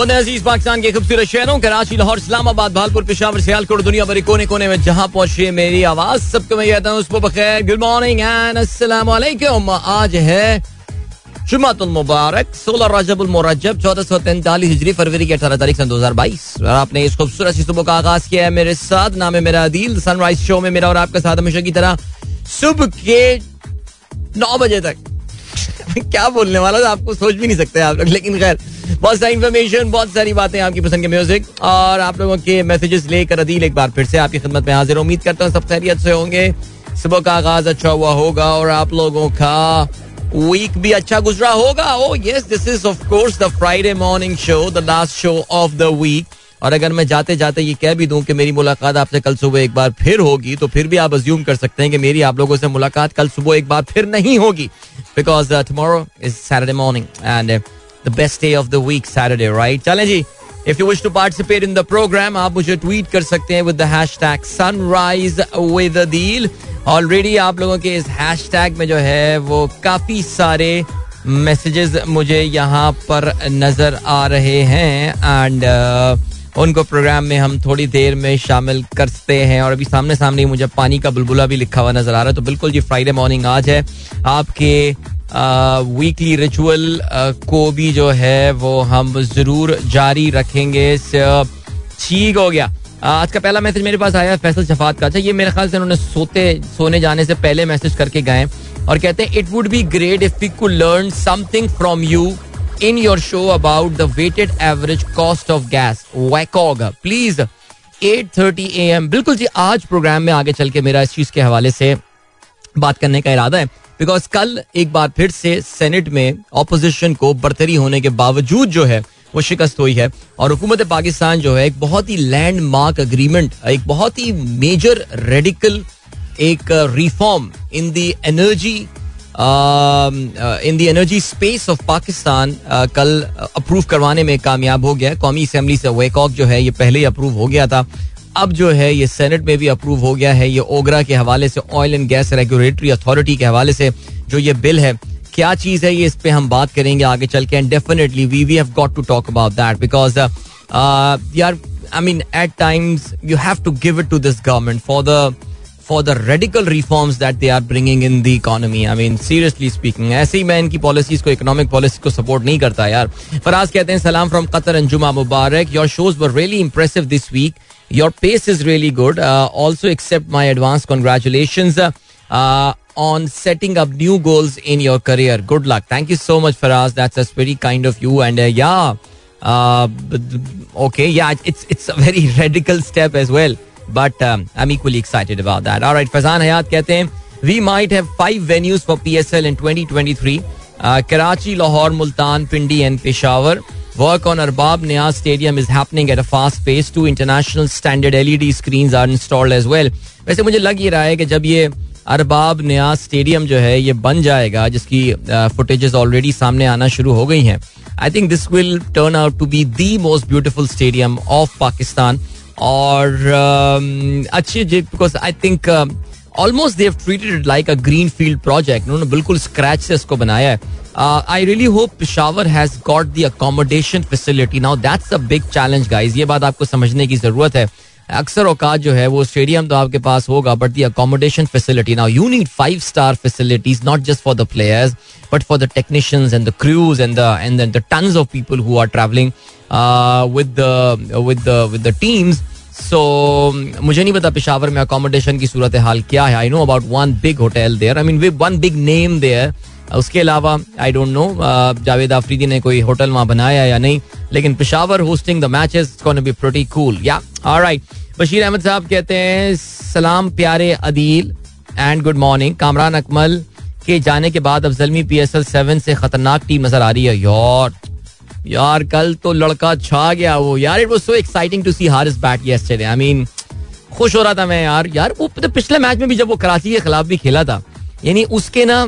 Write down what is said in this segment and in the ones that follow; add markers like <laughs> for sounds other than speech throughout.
अजीज पाकिस्तान के खूबसूरत शहरों कराची लाहौर इस्लामाबाद भालपुर पिशावर सियालकोट दुनिया भरी कोने कोने में जहां पहुंचे मेरी आवाज सबको मैं कहता हूँ उसको बखैर गुड मॉर्निंग एंड अस्सलाम आज है मुबारक सोलह रजबुल मुरजब चौदह सौ तैंतालीस हिजरी फरवरी की अठारह तारीख सन दो हजार बाईस और आपने इस खूबसूरत सी सुबह का आगाज किया है मेरे साथ नाम है मेरा अदील सनराइज शो में मेरा और आपका साथ हमेशा की तरह सुबह के नौ बजे तक <laughs> क्या बोलने वाला था आपको सोच भी नहीं सकते आप लोग लेकिन खैर बहुत सारी इन्फॉर्मेशन बहुत सारी बातें आपकी पसंद के म्यूजिक और आप लोगों के मैसेजेस लेकर अदील एक बार फिर से आपकी खिदमत में हाजिर उम्मीद करता हूँ सब खैरियत से होंगे सुबह का आगाज अच्छा हुआ होगा और आप लोगों का वीक भी अच्छा गुजरा होगा ओ yes this is of course the Friday morning show the last show of the week और अगर मैं जाते जाते ये कह भी दूं कि मेरी मुलाकात आपसे कल सुबह एक बार फिर होगी तो फिर भी आप अज्यूम कर सकते हैं कि मेरी आप लोगों से मुलाकात कल सुबह एक बार फिर नहीं होगी because tomorrow is Saturday morning and the best day of the week Saturday right चलें जी if you wish to participate in the programme आप मुझे ट्वीट कर सकते हैं with the hashtag sunrise with Adeel already आप लोगों के इस हैशटैग में जो है वो काफी सारे मैसेजेस मुझे यहाँ पर नजर आ रहे हैं एंड uh, उनको प्रोग्राम में हम थोड़ी देर में शामिल करते हैं और अभी सामने सामने मुझे पानी का बुलबुला भी लिखा हुआ नजर आ रहा है तो बिल्कुल जी फ्राइडे मॉर्निंग आज है आपके वीकली रिचुअल को भी जो है वो हम जरूर जारी रखेंगे ठीक हो गया आज का पहला मैसेज मेरे पास आया फैसल शफात का अच्छा ये मेरे ख्याल से उन्होंने सोते सोने जाने से पहले मैसेज करके गए और कहते हैं it would be great if you could learn something from you in your show about the weighted average cost of gas वैकॉग please 8:30 AM बिल्कुल जी आज प्रोग्राम में आगे चल के मेरा इस चीज के हवाले से बात करने का इरादा है बिकॉज कल एक बार फिर से सेनेट में ऑपोजिशन को बर्तरी होने के बावजूद जो है वो शिकस्त हुई है और हुकूमत पाकिस्तान जो है एक बहुत ही लैंड मार्क अग्रीमेंट एक बहुत ही मेजर रेडिकल एक reform in the energy in the energy space of Pakistan कल अप्रूव uh, करवाने में कामयाब हो गया कौमी असम्बली से वेकॉक जो है ये पहले ही अप्रूव हो गया था अब जो है ये सेनेट में भी अप्रूव हो गया है ये ओगरा के हवाले से oil and gas regulatory authority के हवाले से जो ये बिल है क्या चीज है ये इस पे हम बात करेंगे आगे चल के and definitely we we have got to talk about that because I mean at times you have to give it to this government for the for the radical reforms that they are bringing in the economy I mean seriously speaking ऐसे ही मैं इनकी policies को economic policy को support नहीं करता यार फराज कहते हैं सलाम from Qatar Anjuma Mubarak your shows were really impressive this week your pace is really good also accept my advance congratulation on setting up new goals in your career. Good luck. Thank you so much, Faraz. That's that's very kind of you. And uh, yeah, uh, okay, yeah, it's it's a very radical step as well. But um, I'm equally excited about that. All right, Fazan Hayat कहते हैं we might have five venues for PSL in 2023. Uh, Karachi, Lahore, Multan, Pindi, and Peshawar. Work on Arbab Niaz Stadium is happening at a fast pace. Two international standard LED screens are installed as well. वैसे मुझे लग ये रहा है कि जब ये अरबाब न्याज stadium जो है ये बन जाएगा जिसकी फुटेजेस ऑलरेडी सामने आना शुरू हो गई हैं I think this will turn out to be the most beautiful stadium of Pakistan और um, अच्छी because I think almost Dev treated like a green field project उन्होंने बिल्कुल स्क्रैच से इसको बनाया है I really hope Peshawar has got the accommodation facility now that's a big challenge guys ये बात आपको समझने की जरूरत है अक्सर औकात जो है वो स्टेडियम तो आपके पास होगा but the accommodation facility now you need five star facilities not just for the players but for the technicians and the crews and and the ton of people who are travelling with with with the teams so मुझे नहीं पता पिशावर में accommodation की सूरत हाल क्या है I know about one big hotel there I mean one big name there उसके अलावा I don't know Javed Afridi ने कोई होटल वहां बनाया या नहीं लेकिन Peshawar hosting the match be pretty cool yeah right Bashir Ahmed साहब कहते हैं सलाम प्यारे Adeel and good morning Kamran Akmal के जाने के बाद अब Zalmi P S L seven से खतरनाक टीम नजर आ रही है यार यार कल तो लड़का छा गया वो यार it was so exciting to see Haris bat yesterday I mean खुश हो रहा था मैं यार यार वो तो पिछले मैच में भी जब वो कराची के खिलाफ भी खेला था यानी उसके ना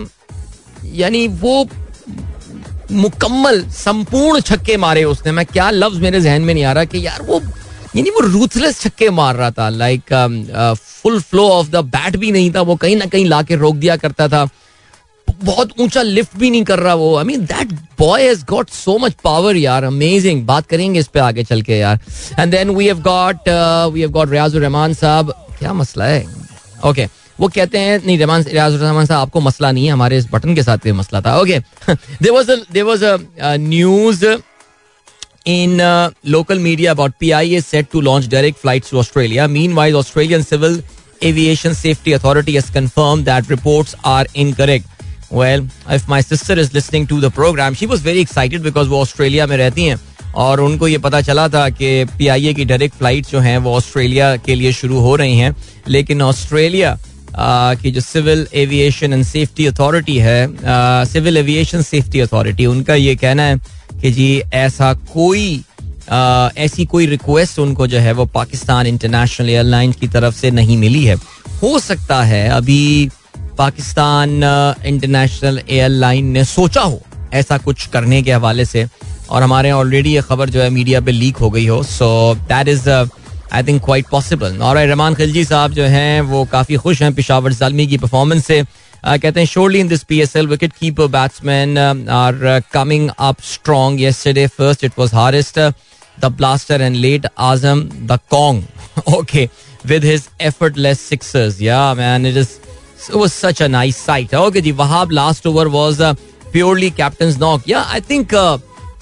यानी वो मुकम्मल संपूर्ण छक्के मारे उसने मैं क्या लफ्ज मेरे जहन में नहीं आ रहा कि यार वो यानी वो रूथलेस छक्के मार रहा था like full flow of the bat भी नहीं था वो कहीं ना कहीं ला के रोक दिया करता था बहुत ऊंचा लिफ्ट भी नहीं कर रहा वो I mean that boy has got so much power यार अमेजिंग बात करेंगे इस पे आगे चल के यार and then we have got we have got Riazur Rahman साहब क्या मसला है ओके okay. वो कहते हैं नहीं रहमान रियाजुररहमान साहब आपको मसला नहीं है हमारे इस बटन के साथ ये मसला था okay there was there was a news in uh, local media about PI is set to launch direct flights to Australia. Meanwhile, Australian Civil Aviation Safety Authority has confirmed that reports are incorrect. Well, if my sister is listening to the program, she was very excited because वो Australia में रहती हैं और उनको ये पता चला था कि पी आई ए की डायरेक्ट फ्लाइट जो हैं वो ऑस्ट्रेलिया के लिए शुरू हो रही हैं लेकिन ऑस्ट्रेलिया कि जो civil aviation and safety authority है सिविल एविएशन सेफ्टी अथॉरिटी उनका ये कहना है कि जी ऐसा कोई ऐसी कोई रिक्वेस्ट उनको जो है वो पाकिस्तान इंटरनेशनल एयरलाइंस की तरफ से नहीं मिली है हो सकता है अभी पाकिस्तान इंटरनेशनल एयरलाइन ने सोचा हो ऐसा कुछ करने के हवाले से और हमारे यहाँ ऑलरेडी ये खबर जो है मीडिया पे लीक हो गई हो so that is I think quite possible और रहमान खिलजी साहब जो हैं वो काफ़ी खुश हैं पिशावर जालमी की परफॉर्मेंस से Uh, कहते हैं surely in this P S L wicket keeper batsman are coming up strong yesterday first it was Haris the blaster and let Azam the king okay with his effortless sixers yeah man it is was such a nice sight okay जी Wahab last over was purely captain knock yeah I think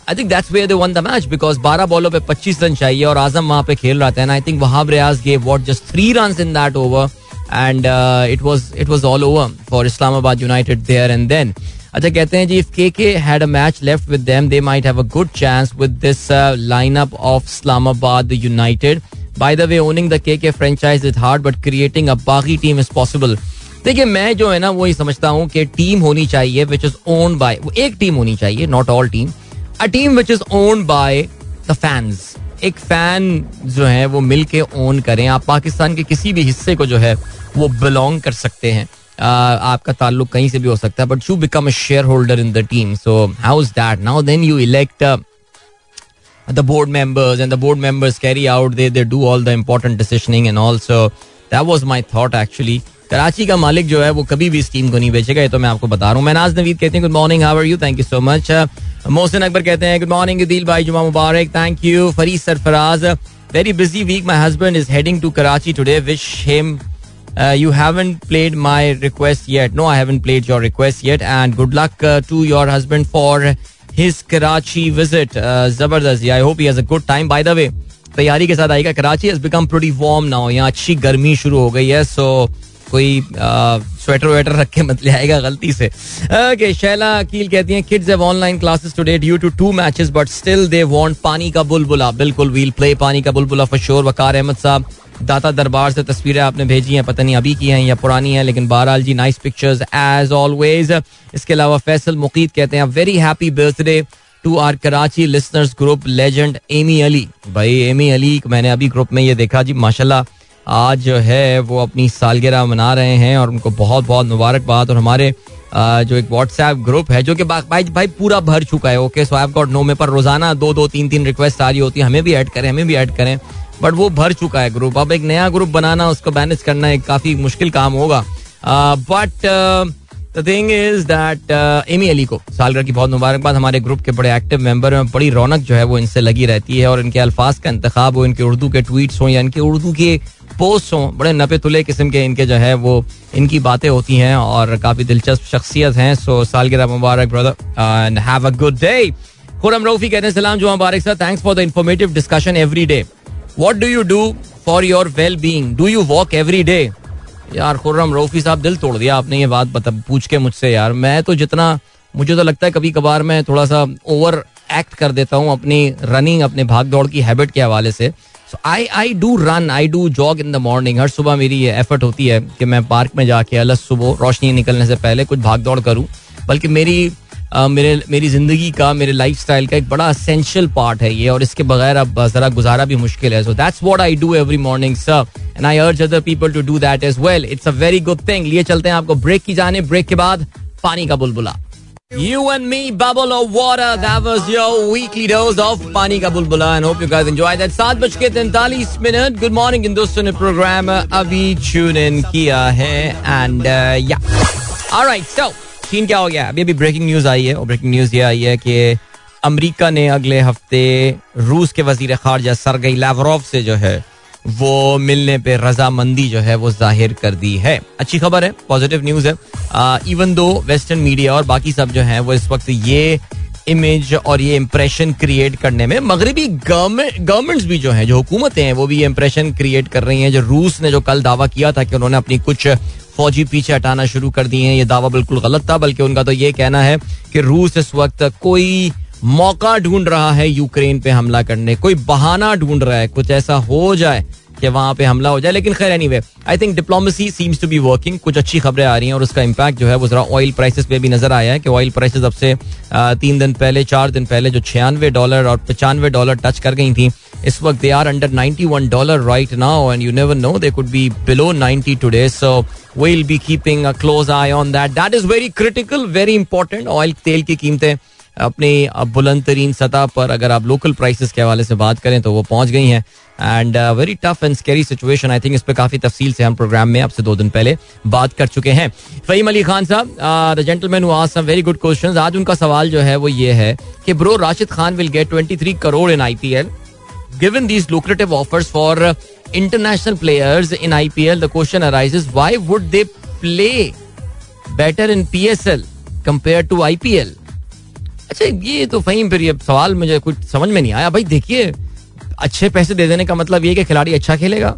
I think that's way they won the match because बारह बॉलों पे पच्चीस run चाहिए और आजम वहां पे खेल रहा था I think Wahab Riaz gave what just three run in that over and it was it was all over for Islamabad United there and then अच्छा कहते हैं जी if K K had a match left with them they might have a good chance with this lineup of Islamabad United by the way owning the K K franchise is hard but creating a बागी team is possible देखिए मैं जो है ना वही समझता हूँ कि टीम होनी चाहिए विच इज ओन बाय एक टीम होनी चाहिए not all team a team which is own by the fans एक फैन जो है वो मिलके ओन करें आप पाकिस्तान के किसी भी हिस्से को जो है वो बिलोंग कर सकते हैं uh, आपका ताल्लुक कहीं से भी हो सकता है but you become a shareholder in the team so how is that now then you elect the board members and the board members carry out they they do all the important decisioning and also that was my thought actually Karachi का मालिक जो है वो कभी भी इस team को नहीं बेचेगा ये तो मैं आपको बता रहा हूँ मैं नाज नवीद कहते हैं good morning how are you thank you so much Mohsin Akbar कहते हैं गुड मॉर्निंग दिल भाई जुमा मुबारक thank you Farid Sarfaraz very busy week my husband is heading to Karachi today wish him you haven't played my request yet no I haven't played your request yet and good luck to your husband for his Karachi visit जबरदस्त I hope he good time by the way तैयारी के साथ आएगा Karachi has become pretty warm now यहाँ अच्छी गर्मी शुरू हो गई है सो so, कोई स्वेटर वेटर रख के मत ले आएगा गलती से ओके शैला अकील कहती हैं kids have online classes today due to two matches but still they want पानी का बुलबुला बिल्कुल वील प्ले पानी का बुलबुला फॉर श्योर वकार अहमद साहब दाता दरबार से तस्वीरें आपने भेजी हैं पता नहीं अभी की हैं या पुरानी हैं लेकिन बहरहाल जी नाइस पिक्चर्स एज ऑलवेज इसके अलावा फैसल मुकीद कहते हैं very happy birthday to our Karachi listeners group legend Ami Ali भाई एमी अली मैंने अभी ग्रुप में ये देखा जी माशाल्लाह आज जो है वो अपनी सालगिरह मना रहे हैं और उनको बहुत बहुत मुबारकबाद और हमारे जो एक व्हाट्सएप ग्रुप है जो कि भाई भाई पूरा भर चुका है okay so I got no में पर रोजाना दो दो तीन तीन रिक्वेस्ट आ रही होती है हमें भी ऐड करें हमें भी ऐड करें बट वो भर चुका है ग्रुप अब एक नया ग्रुप बनाना उसको मैनेज करना एक काफ़ी मुश्किल काम होगा but thing is that Ami Ali को सालगर की बहुत मुबारकबाद हमारे ग्रुप के बड़े एक्टिव मेंबर हैं बड़ी रौनक जो है वो इनसे लगी रहती है और इनके अल्फाज का इंतखा हो इनके उर्दू के ट्वीट्स हों या इनके उर्दू के पोस्ट हों बड़े नपे तुले किस्म के इनके जो है वो इनकी बातें होती हैं और काफ़ी दिलचस्प शख्सियत हैं सो सालगिरह मुबारक brother and have a good day Khurram Raufi कहते हैं सलाम जो मुबारक sir thanks for the informative discussion every day what do you do for your wellbeing do you walk every day यार खुर्रम रोफ़ी साहब दिल तोड़ दिया आपने ये बात बता पूछ के मुझसे यार मैं तो जितना मुझे तो लगता है कभी कभार मैं थोड़ा सा ओवर एक्ट कर देता हूँ अपनी रनिंग अपने भाग दौड़ की हैबिट के हवाले से so I I do run I do jog in the morning हर सुबह मेरी ये एफर्ट होती है कि मैं पार्क में जाके अलग सुबह रोशनी निकलने से पहले कुछ भाग दौड़ करूँ बल्कि मेरी मेरे मेरी ज़िंदगी का मेरे लाइफ स्टाइल का एक बड़ा असेंशियल पार्ट है ये और इसके बगैर अब ज़रा गुजारा भी मुश्किल है so that's what I do every morning sir and I urge other people to do that as well it's a very good thing लिए चलते हैं आपको ब्रेक की जाने ब्रेक के बाद पानी का बुलबुला You and me, bubble of water. That was your weekly dose of Pani ka bulbula. And hope you guys enjoyed that. सात बज के तैंतालीस मिनट गुड मॉर्निंग हिंदुस्तान ने प्रोग्राम अभी ट्यून इन किया है and yeah alright so scene क्या हो गया अभी अभी ब्रेकिंग न्यूज आई है और ब्रेकिंग न्यूज ये आई है कि अमेरिका ने अगले हफ्ते रूस के वजीर खारजा सरगई लावरोव से जो है वो मिलने पे रजामंदी जो है वो जाहिर कर दी है अच्छी खबर है पॉजिटिव न्यूज़ है आ, इवन दो वेस्टर्न मीडिया और बाकी सब जो है वो इस वक्त ये इमेज और ये इम्प्रेशन क्रिएट करने में मगरबी गवर्नमेंट गवर्नमेंट्स भी जो हैं जो हुकूमतें हैं वो भी ये इम्प्रेशन क्रिएट कर रही हैं जो रूस ने जो कल दावा किया था कि उन्होंने अपनी कुछ फौजी पीछे हटाना शुरू कर दिए हैं ये दावा बिल्कुल गलत था बल्कि उनका तो ये कहना है कि रूस इस वक्त कोई मौका ढूंढ रहा है यूक्रेन पे हमला करने कोई बहाना ढूंढ रहा है कुछ ऐसा हो जाए कि वहां पे हमला हो जाए लेकिन खैर anyway I think diplomacy seems to be working कुछ अच्छी खबरें आ रही हैं और उसका इम्पैक्ट जो है वो जरा ऑयल प्राइसेस पे भी नजर आया है कि ऑयल प्राइसेस अब से तीन दिन पहले चार दिन पहले जो छियानवे डॉलर और पचानवे डॉलर टच कर गई थी इस वक्त they are under ninety one dollar right now and you never know they could be below ninety today so will be keeping a close eye on that that is very critical very important oil तेल की कीमतें अपनी बुलंद तरीन सतह पर अगर आप लोकल प्राइसेस के हवाले से बात करें तो वो पहुंच गई हैं and very tough and scary situation I think इस पर काफी तफसील से हम प्रोग्राम में आपसे दो दिन पहले बात कर चुके हैं फहीम अली खान साहब the gentleman who some very good question आज उनका सवाल जो है वो ये है कि bro Rashid Khan will get three crore in L given these lucrative offers for international players in I L the question arise why would they play better in P S L compare to I P L अच्छा ये तो फहीम फिर ये सवाल मुझे कुछ समझ में नहीं आया भाई देखिए अच्छे पैसे दे देने का मतलब ये कि खिलाड़ी अच्छा खेलेगा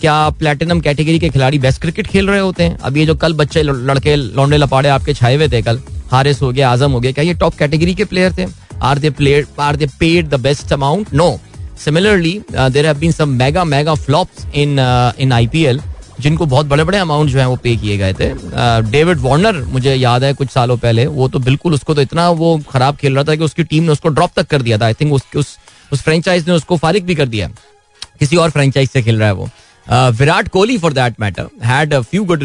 क्या प्लेटिनम कैटेगरी के खिलाड़ी बेस्ट क्रिकेट खेल रहे होते हैं अब ये जो कल बच्चे लड़के लौंडे लपाड़े आपके छाए हुए थे कल हारिस हो गया आजम हो गया क्या ये टॉप कैटेगरी के प्लेयर थे are they player are they paid the best amount no similarly there have been some mega mega flops in in IPL जिनको बहुत बड़े बड़े अमाउंट जो है वो पे किए गए थे डेविड वार्नर मुझे याद है कुछ सालों पहले वो तो बिल्कुल उसको तो इतना वो खराब खेल रहा था कि उसकी टीम ने उसको ड्रॉप तक कर दिया था आई थिंक उसके उस उस फ्रेंचाइज ने उसको फारिग भी कर दिया किसी और फ्रेंचाइज से खेल रहा है वो Virat Kohli for that matter had few good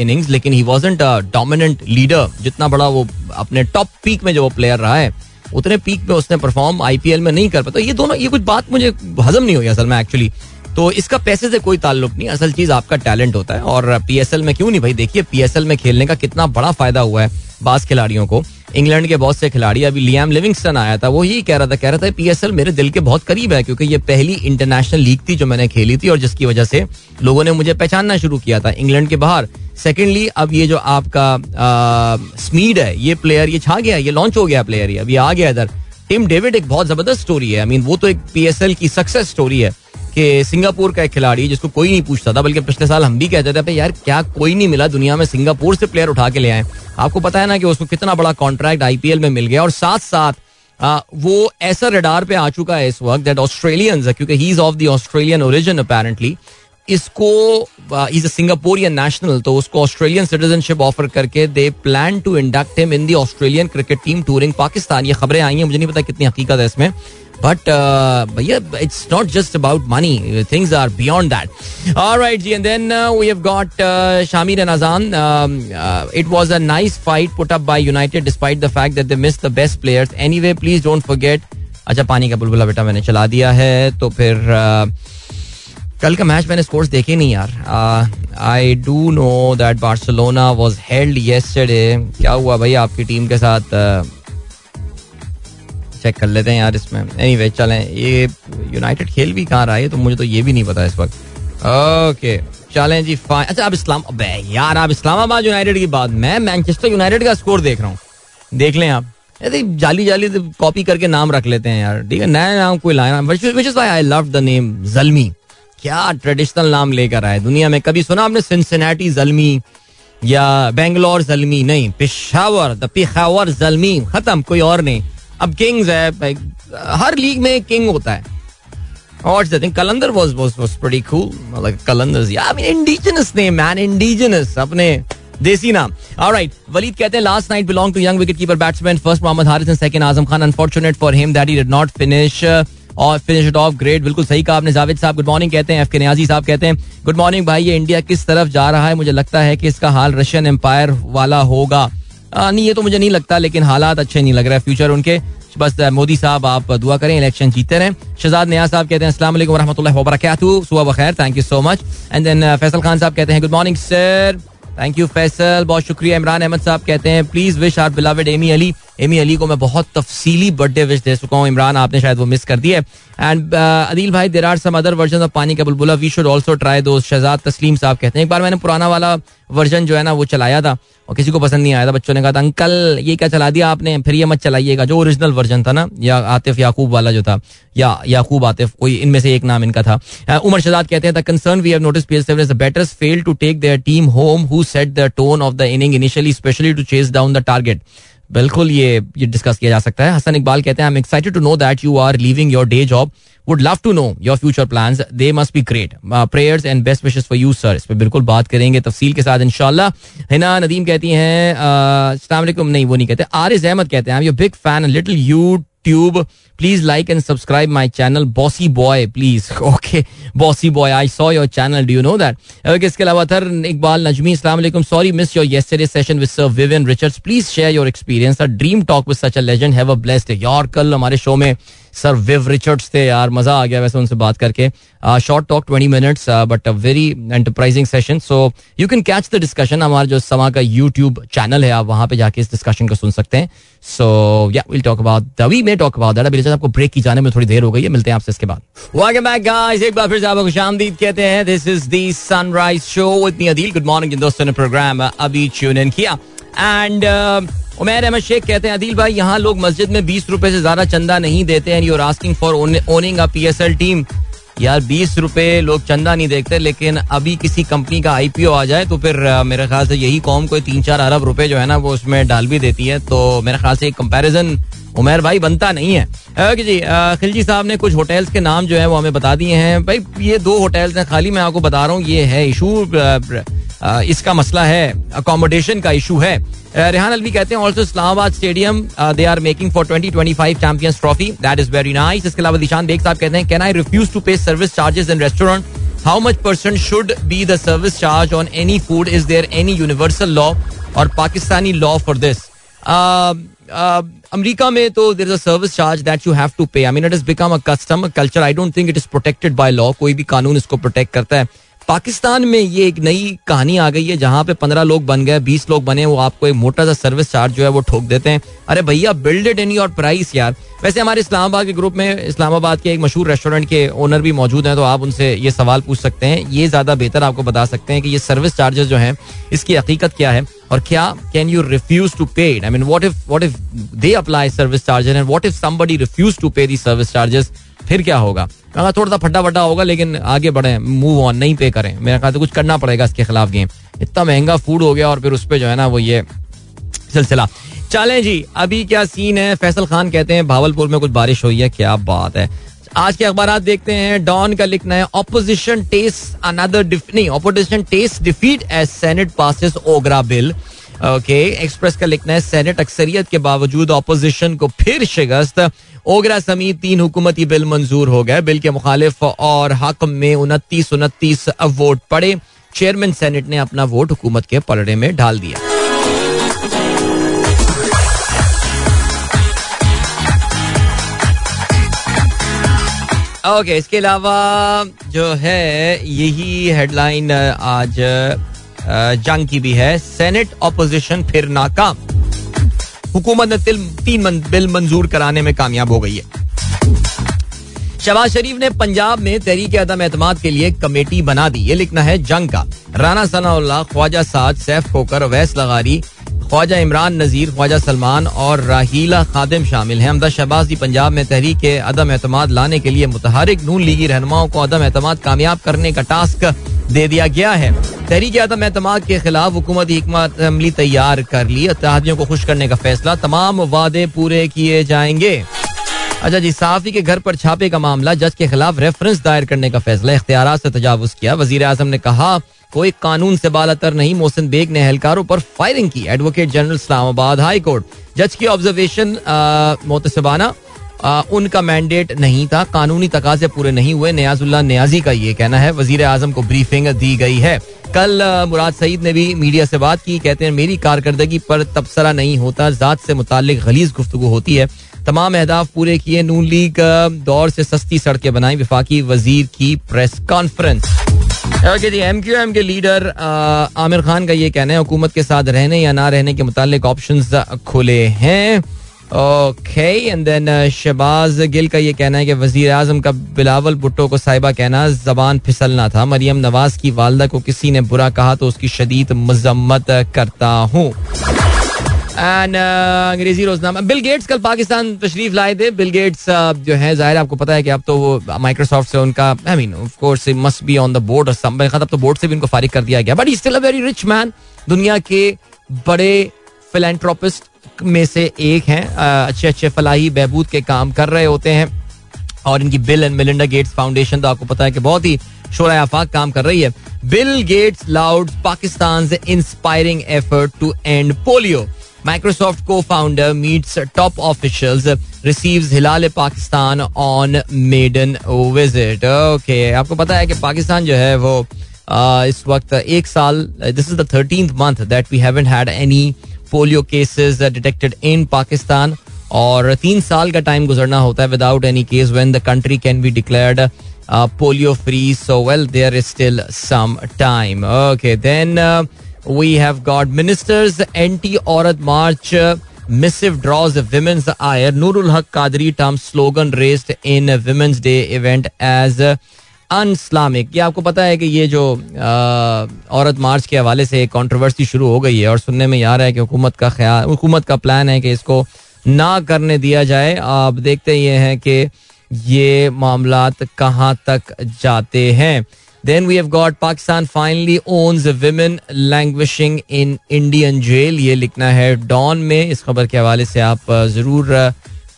innings लेकिन he wasn't a dominant leader जितना बड़ा वो अपने टॉप पीक में जो वो प्लेयर रहा है उतने पीक में उसने परफॉर्म आईपीएल में नहीं कर पाता तो ये दोनों ये कुछ बात मुझे हजम नहीं हुई असल में एक्चुअली तो इसका पैसे से कोई ताल्लुक नहीं असल चीज आपका टैलेंट होता है और पीएसएल में क्यों नहीं भाई देखिए पीएसएल में खेलने का कितना बड़ा फायदा हुआ है बास खिलाड़ियों को इंग्लैंड के बहुत से खिलाड़ी अभी लियाम लिविंगस्टन आया था वो ही कह रहा था कह रहा था पीएसएल मेरे दिल के बहुत करीब है क्योंकि ये पहली इंटरनेशनल लीग थी जो मैंने खेली थी और जिसकी वजह से लोगों ने मुझे पहचानना शुरू किया था इंग्लैंड के बाहर सेकेंडली अब ये जो आपका स्मीड है ये प्लेयर ये छा गया ये लॉन्च हो गया प्लेयर ये अभी आ गया इधर टिम डेविड एक बहुत जबरदस्त स्टोरी है आई मीन वो तो एक पीएसएल की सक्सेस स्टोरी है कि सिंगापुर का एक खिलाड़ी जिसको कोई नहीं पूछता था बल्कि पिछले साल हम भी कहते थे यार क्या कोई नहीं मिला दुनिया में सिंगापुर से प्लेयर उठा के ले आए आपको पता है ना कि उसको कितना बड़ा कॉन्ट्रैक्ट आईपीएल में मिल गया और साथ साथ आ, वो ऐसा रडार पे आ चुका है इस वक्त दैट ऑस्ट्रेलियन क्योंकि he is of the Australian origin apparently इसको इज अ सिंगापोरियन नेशनल तो उसको ऑस्ट्रेलियन सिटीजनशिप ऑफर करके they plan to induct him in the Australian cricket team touring Pakistan ये खबरें आई हैं मुझे नहीं पता कितनी हकीकत है इसमें बट भैया it's not just about money things are beyond that all right ji and then we have got Shamir and Azan it was a nice fight put up by United despite the fact that they miss the best players anyway please don't forget अच्छा पानी का बुलबुला बेटा मैंने चला दिया है तो फिर कल का मैच मैंने स्कोर्स देखे नहीं यार I do know that Barcelona was held yesterday क्या हुआ भाई आपकी टीम के साथ चेक कर लेते हैं यार इसमें एनी वे चलें ये यूनाइटेड खेल भी कहाँ रहा है तो मुझे तो ये भी नहीं पता इस वक्त ओके चलें जी फाइन अच्छा अब इस्लाम अबे यार आप इस्लामाबाद यूनाइटेड की बात मैं मैनचेस्टर यूनाइटेड का स्कोर देख रहा हूँ देख लें आप यदि तो जाली जाली कॉपी तो करके नाम रख लेते हैं यार ठीक है नया नाम कोई लाया which is I love the name Zalmi क्या ट्रेडिशनल नाम लेकर आए दुनिया में कभी सुना आपने सिंसिनाटी जलमी या बेंगलोर जलमी नहीं पिशावर द पिशावर जलमी खत्म कोई और नहीं अब किंग्स है हर लीग में किंग होता है और जैसे Qalandar was was was pretty cool मतलब Qalandar Kalandar's, I mean indigenous name man indigenous अपने देसी नाम ऑलराइट वलीद कहते हैं last night belong to young wicketkeeper batsman first Mohammad Haris and second Azam Khan unfortunate for him that he did not finish और finish it off great बिल्कुल सही कहा आपने जावेद साहब गुड मॉर्निंग कहते हैं एफ के नियाजी साहब कहते हैं गुड मॉर्निंग भाई ये इंडिया किस तरफ जा रहा है मुझे लगता है कि इसका हाल रशियन एम्पायर वाला होगा नहीं ये तो मुझे नहीं लगता लेकिन हालात अच्छे नहीं लग रहे फ्यूचर उनके बस मोदी साहब आप दुआ करें इलेक्शन जीते रहे शहजाद नया साहब कहते हैं असल वरह वबरक सुबह बखैर thank you so much and then Faisal Khan साहब कहते हैं good morning sir thank you Faisal बहुत शुक्रिया इमरान अहमद साहब कहते हैं please wish our beloved Ami Ali Ami Ali को मैं बहुत तफसीली बर्थडे विश दे चुका हूँ इमरान आपने शायद वो मिस कर दिया है एंड uh, अदिल भाई there are some other version of पानी का Bulbula we should also try दो शहजाद तस्लीम साहब कहते हैं एक बार मैंने पुराना वाला वर्जन जो है ना वो चलाया था और किसी को पसंद नहीं आया था बच्चों ने कहा था अंकल ये क्या चला दिया आपने फिर ये मत चलाइएगा जो ओरिजिनल वर्जन था ना या आतिफ याकूब वाला जो था या याकूब आतिफ कोई इनमें से एक नाम इनका था uh, उमर शहजाद कहते हैं the concern we have notice PSL is the batters fail to take their team home who set the tone of the inning initially specially to chase down the target बिल्कुल ये ये डिस्कस किया जा सकता है हसन इकबाल कहते हैं I am excited to know that you are leaving your day job would love to know your future plan they must be great prayers and best wishes for you sir इस पर बिल्कुल बात करेंगे तफसील के साथ इनशाला हिना नदीम कहती हैं uh, नहीं वो नहीं कहते आरिज अहमद कहते हैं I your big fan little YouTube please like and subscribe my channel bossy boy please okay bossy boy I saw your channel do you know that okay इसके अलावा थर Iqbal Najmi Islam sorry miss your yesterday session with sir Vivian Richards please share your experience dream talk with such a legend have a blessed यार कल हमारे show में sir विव Richards थे यार मज़ा आ गया वैसे उनसे बात करके short talk twenty minutes but a very enterprising session so you can catch the discussion हमारा जो समा का यूट्यूब चैनल है आप वहां पे जाके इस डिस्कशन को सुन सकते हैं सो या will talk about the may talk about that अभी आपको ब्रेक की जाने में थोड़ी देर हो गई है मिलते हैं आपसे इसके बाद वेलकम बैक गाइस एक बार फिर से आपको शामदीद कहते हैं this is the sunrise show with me Adeel good morning दोस्तों ने प्रोग्राम अभी ट्यून इन किया एंड उमेर अहमद शेख कहते हैं अदील भाई यहाँ लोग मस्जिद में बीस रुपए से ज्यादा चंदा नहीं देते हैं you're asking for owning a PSL team यार बीस रुपए लोग चंदा नहीं देखते लेकिन अभी किसी कंपनी का आईपीओ आ जाए तो फिर uh, मेरे ख्याल से यही कॉम कोई तीन चार अरब रुपए जो है ना वो उसमें डाल भी देती है तो मेरे ख्याल से एक कंपैरिजन उमेर भाई बनता नहीं है ओके जी खिलजी साहब ने कुछ होटल्स के नाम जो है वो हमें बता दिए हैं भाई ये दो होटल्स हैं खाली मैं आपको बता रहा हूँ ये है इशू इसका मसला है अकोमोडेशन का इशू है रेहान अलवी कहते हैं also Islamabad stadium they are making for twenty twenty five champions trophy that is very nice इसके अलावा दिशान बेग साहब कहते हैं can I refuse to pay service charges in restaurant how much percent should be the service charge on any food is there any universal law और Pakistani law for this America uh, में तो there is a service charge that you have to pay I mean it is become a custom culture I don't think it is protected by law कोई भी कानून इसको protect करता है पाकिस्तान में ये एक नई कहानी आ गई है जहां पे पंद्रह लोग बन गए बीस लोग बने वो आपको एक मोटा सा सर्विस चार्ज जो है वो ठोक देते हैं अरे भैया build it in your price यार वैसे हमारे इस्लामाबाद के ग्रुप में इस्लामाबाद के एक मशहूर रेस्टोरेंट के ओनर भी मौजूद हैं तो आप उनसे ये सवाल पूछ सकते हैं ये ज्यादा बेहतर आपको बता सकते हैं कि ये सर्विस चार्जेस जो हैं इसकी हकीकत क्या है और क्या can you refuse to pay I mean what if what if they apply service charges and what if somebody refuse to pay the service charges फिर क्या होगा मेरा थोड़ा सा फटा फटा होगा लेकिन आगे बढ़े मूव ऑन नहीं पे करें मेरा कहा तो कुछ करना पड़ेगा इसके खिलाफ गेम इतना महंगा फूड हो गया और फिर उस पर जो है ना वो ये सिलसिला चलें जी अभी क्या सीन है फैसल खान कहते हैं भावलपुर में कुछ बारिश हुई है क्या बात है आज के अखबार देखते हैं डॉन का लिखना है ऑपोजिशन टेस्ट अनदर नहीं opposition test defeat as senate passes OGRA bill okay Express का लिखना है सेनेट अक्सरियत के बावजूद ऑपोजिशन को फिर शिकस्त ओगरा समेत तीन हुकूमती बिल मंजूर हो गए बिल के मुखालिफ और हक में उनतीस उनतीस वोट पड़े चेयरमैन सेनेट ने अपना वोट हुकूमत के पलड़े में डाल दिया ओके इसके अलावा जो है यही हेडलाइन आज जंग की भी है सेनेट ऑपोजिशन फिर नाकाम हुकूमत ने तीन बिल मंजूर कराने में कामयाब हो गई है शबाज शरीफ ने पंजाब में तहरीक अदम एतम के लिए कमेटी बना दी ये लिखना है जंग का राना सनाउल्ला ख्वाजा साज सैफ खोकर वैस लगारी ख्वाजा इमरान नज़ीर ख्वाजा सलमान और राहीला खादिम शामिल हैं हमदा शहबाज पंजाब में तहरीक अदम एतम लाने के लिए मुतहरिक नून लीगी रहनुमाओं को अदम अतमाद कामयाब करने का टास्क दे दिया गया है तहरीक अदम अतमाद के खिलाफ हुकूमत हमत अमली तैयार कर ली तहदियों को खुश करने का फैसला तमाम वादे पूरे किए जाएंगे अच्छा जी साफी के घर पर छापे का मामला जज के खिलाफ रेफरेंस दायर करने का फैसला इख्तियार से तजावज किया वजीर अजम ने कहा कोई कानून से अतर नहीं मोहसिन बेग ने एहलकारों पर फायरिंग की advocate general Islamabad high court जज की ऑब्जर्वेशन मोतसबाना उनका मैंडेट नहीं था कानूनी तकाजे पूरे नहीं हुए नयाजुल्ला न्याजी का ये कहना है वजीर आजम को ब्रीफिंग दी गई है कल मुराद सईद ने भी मीडिया से बात की कहते हैं मेरी कारकर्दगी पर तबसरा नहीं होता ज़ात से मुतल गलीज गुफ्तु होती है तमाम अहदाफ पूरे किए नून लीग दौर से सस्ती सड़कें बनाई विफाकी वजीर की प्रेस कॉन्फ्रेंस ओके जी एम क्यू एम के लीडर आमिर खान का ये कहना है हुकूमत के साथ रहने या ना रहने के मुतालिक ऑप्शन खुले हैं okay and then Shahbaz Gill का ये कहना है कि वजीर अजम का बिलावल भुट्टो को साहिबा कहना जबान फिसलना था मरियम नवाज की वालदा को किसी ने बुरा कहा तो उसकी शदीद मजम्मत करता हूँ एंड uh, अंग्रेजी रोजनामा बिल गेट्स कल पाकिस्तान तशरीफ लाए थे बिल गेट्स uh, जो है जाहिर आपको पता है कि अब तो वो माइक्रोसॉफ्ट से उनका I mean of course must be on the board और समय खत अब तो बोर्ड से भी उनको फारिग कर दिया गया but he still a very rich man दुनिया के बड़े फिलेंट्रोपिस्ट में से एक हैं uh, अच्छे अच्छे फलाही बहबूद के काम कर रहे होते हैं और इनकी Bill and Melinda Gates Foundation तो आपको पता है कि बहुत ही शोरा आफाक काम कर रही है Bill Gates lauds Pakistan inspiring effort to end polio Microsoft co-founder meets top officials, receives Hilal Pakistan on maiden visit. Okay, आपको पता है कि पाकिस्तान जो है वो इस वक्त एक साल this is the thirteenth month that we haven't had any polio cases detected in Pakistan और तीन साल का टाइम गुजरना होता है without any case when the country can be declared polio free so well there is still some time okay then we have got minister's anti Aurat March missive draws women's ire Noorul Haq Qadri term slogan raised in women's day event as unislamic ये आपको पता है कि ये जो आ, औरत मार्च के हवाले से एक कॉन्ट्रोवर्सी शुरू हो गई है और सुनने में यार है कि हुकूमत का ख्याल हुकूमत का प्लान है कि इसको ना करने दिया जाए आप देखते ये हैं कि ये मामला कहाँ तक जाते हैं then we have got Pakistan finally owns women languishing in Indian jail ये लिखना है डॉन में इस खबर के हवाले से आप ज़रूर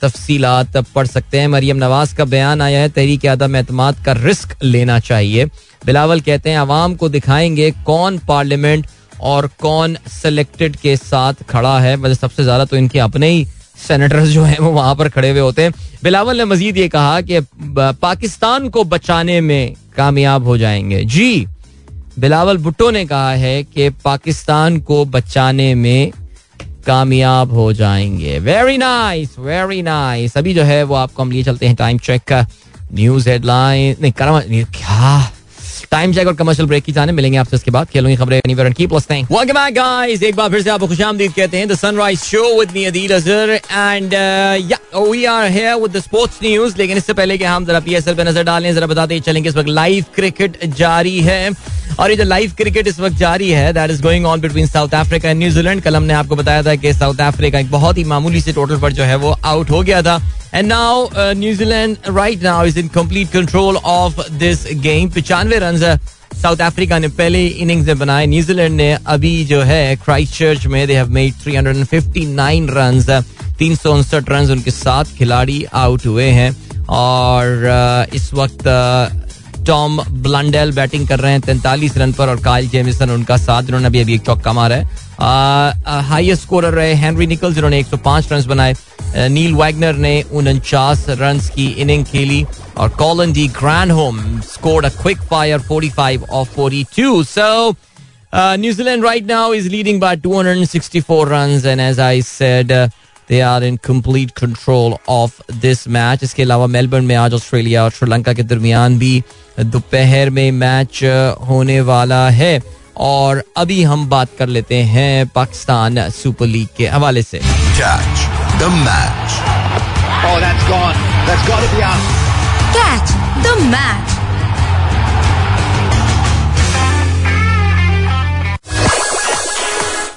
तफसीलात पढ़ सकते हैं मरियम नवाज का बयान आया है तहरीक आदम एतम का रिस्क लेना चाहिए बिलावल कहते हैं आवाम को दिखाएंगे कौन पार्लियामेंट और कौन सेलेक्टेड के साथ खड़ा है मतलब सबसे ज़्यादा तो इनके अपने ही सेनेटर्स जो हैं वो वहां पर खड़े हुए होते हैं बिलावल ने मजीद ये कहा कि पाकिस्तान को बचाने में कामयाब हो जाएंगे जी बिलावल भुट्टो ने कहा है कि पाकिस्तान को बचाने में कामयाब हो जाएंगे वेरी नाइस वेरी नाइस अभी जो है वो आपको हम लिए चलते हैं टाइम चेक का न्यूज हेडलाइन नहीं करवा क्या टाइम चेक और कमर्शियल ब्रेक की जाने मिलेंगे आपसे इसके बाद खेलों की खबरें एक बार फिर से आपको खुश आमदीद कहते हैं the sunrise show with me Adeel Azhar and we are here with the sports news लेकिन इससे पहले कि हम जरा पीएसएल पे नजर डालें जरा बताते चलें कि इस वक्त लाइव क्रिकेट जारी है और ये जो लाइव क्रिकेट इस वक्त जारी है that is going on between South Africa and New Zealand कल हमने आपको बताया था कि साउथ अफ्रीका एक बहुत ही मामूली से टोटल पर जो है वो आउट हो गया था and now New Zealand right now is in complete control of this game पिचानवे रन साउथ अफ्रीका ने पहले इनिंग्स में बनाए न्यूजीलैंड ने अभी जो है क्राइस्ट चर्च में दे हैव मेड 359 रन तीन सौ उनसठ रन उनके सात खिलाड़ी आउट हुए हैं और uh, इस वक्त टॉम ब्लंडेल बैटिंग कर रहे हैं तैंतालीस रन पर और कायल जेमिसन उनका साथ उन्होंने अभी अभी एक चौका मारा है हाईएस्ट स्कोरर रहे हेनरी निकल्स जिन्होंने 105 रन बनाए नील वैगनर ने उनचास रन की इनिंग खेली और Colin de Grandhomme scored a quick fire 45 of 42 so New Zealand right now is leading by 264 runs and as I said they are in complete control of this match इसके अलावा Melbourne में आज Australia और श्रीलंका के दरमियान भी दोपहर में मैच uh, होने वाला है और अभी हम बात कर लेते हैं पाकिस्तान सुपर लीग के हवाले से मैच द मैच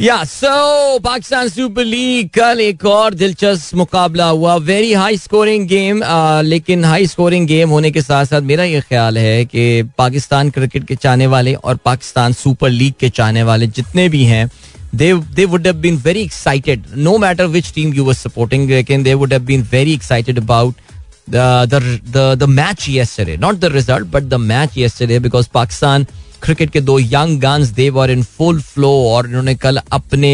या सो पाकिस्तान सुपर लीग कल एक और दिलचस्प मुकाबला हुआ वेरी हाई स्कोरिंग गेम लेकिन हाई स्कोरिंग गेम होने के साथ साथ मेरा ये ख्याल है कि पाकिस्तान क्रिकेट के चाहने वाले और पाकिस्तान सुपर लीग के चाहने वाले जितने भी हैं they they would have been very excited no matter which team you were supporting लेकिन they would have been very excited about the match ये not the result but the match ये because Pakistan cricket के दो young guns they've और in full flow और इन्होंने कल अपने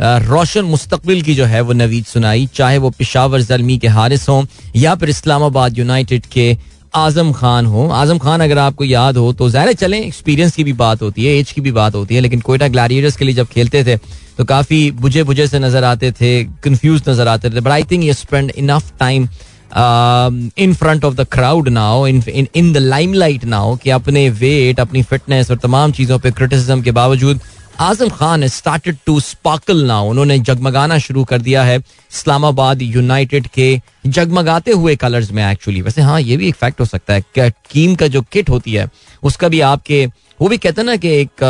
रोशन मुस्तबिल की जो है वो नवीद सुनाई चाहे वो पिशावर जलमी के हारिस हों या फिर इस्लामाबाद यूनाइटेड के आजम खान हो आजम खान अगर आपको याद हो तो ज़ाहिर चलें एक्सपीरियंस की भी बात होती है एज की भी बात होती है लेकिन कोयटा ग्लैडिएटर्स के लिए जब खेलते थे तो काफ़ी बुझे बुझे से नज़र आते थे कंफ्यूज नज़र आते थे but I think you spend enough time in front of the crowd now in in the limelight now कि अपने वेट अपनी फिटनेस और तमाम चीज़ों पर क्रिटिसिज्म के बावजूद Azam Khan started to sparkle now उन्होंने जगमगाना शुरू कर दिया है इस्लामाबाद यूनाइटेड के जगमगाते हुए कलर्स में एक्चुअली वैसे हाँ ये भी एक फैक्ट हो सकता है कीम का जो किट होती है उसका भी आपके वो भी कहते हैं ना कि एक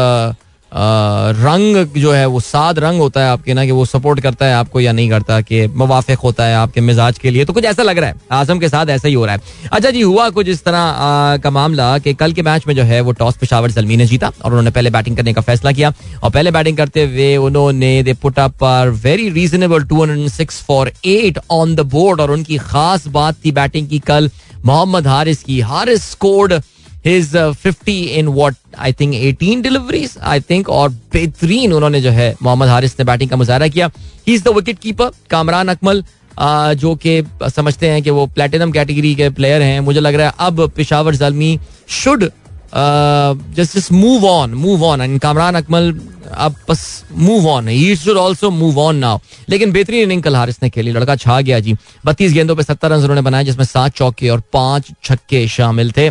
रंग जो है वो सात रंग होता है आपके ना कि वो सपोर्ट करता है आपको या नहीं करता कि मुाफिक होता है आपके मिजाज के लिए तो कुछ ऐसा लग रहा है आजम के साथ ऐसा ही हो रहा है अच्छा जी हुआ कुछ इस तरह का मामला कि कल के मैच में जो है वो टॉस पिशावर जलमी ने जीता और उन्होंने पहले बैटिंग करने का फैसला किया और पहले बैटिंग करते हुए उन्होंने they put up very reasonable two six for eight on the board और उनकी खास बात थी बैटिंग की कल मोहम्मद हारिस की Haris scored his fifty in what I think eighteen deliveries I think और बेहतरीन उन्होंने जो है मोहम्मद हारिस ने बैटिंग का मुजाहरा किया he is the wicket keeper Kamran Akmal जो कि समझते हैं कि वो प्लेटिनम कैटेगरी के प्लेयर हैं मुझे लग रहा है अब Peshawar Zalmi should just move on move on and Kamran Akmal अब बस move on he should also move on now लेकिन बेहतरीन इनिंग कल हारिस ने खेली लड़का छा गया जी बत्तीस गेंदों पर सत्तर रन उन्होंने बनाए जिसमें सात चौके और पांच छक्के शामिल थे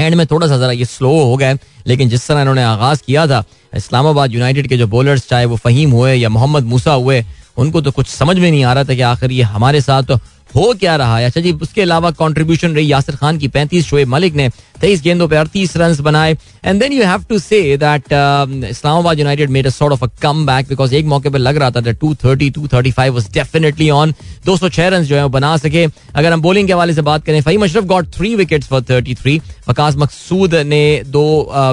एंड में थोड़ा सा ज़रा ये स्लो हो गए लेकिन जिस तरह इन्होंने आगाज़ किया था इस्लामाबाद यूनाइटेड के जो बॉलर्स चाहे वो फ़हीम हुए या मोहम्मद मूसा हुए उनको तो कुछ समझ में नहीं आ रहा था कि आखिर ये हमारे साथ हो क्या रहा है अच्छा जी उसके अलावा कॉन्ट्रीब्यूशन रही यासिर खान की पैंतीस शोएब मलिक ने तेईस गेंदों पर अड़तीस रन बनाए and then you have to say that Islamabad United made a sort of a come back because एक मौके पर लग रहा था two thirty two thirty five was definitely on दो सौ छह रन जो है वो बना सके अगर हम बॉलिंग के हवाले से बात करें Faheem Ashraf got three wicket for thirty three Waqas Maqsood ने दो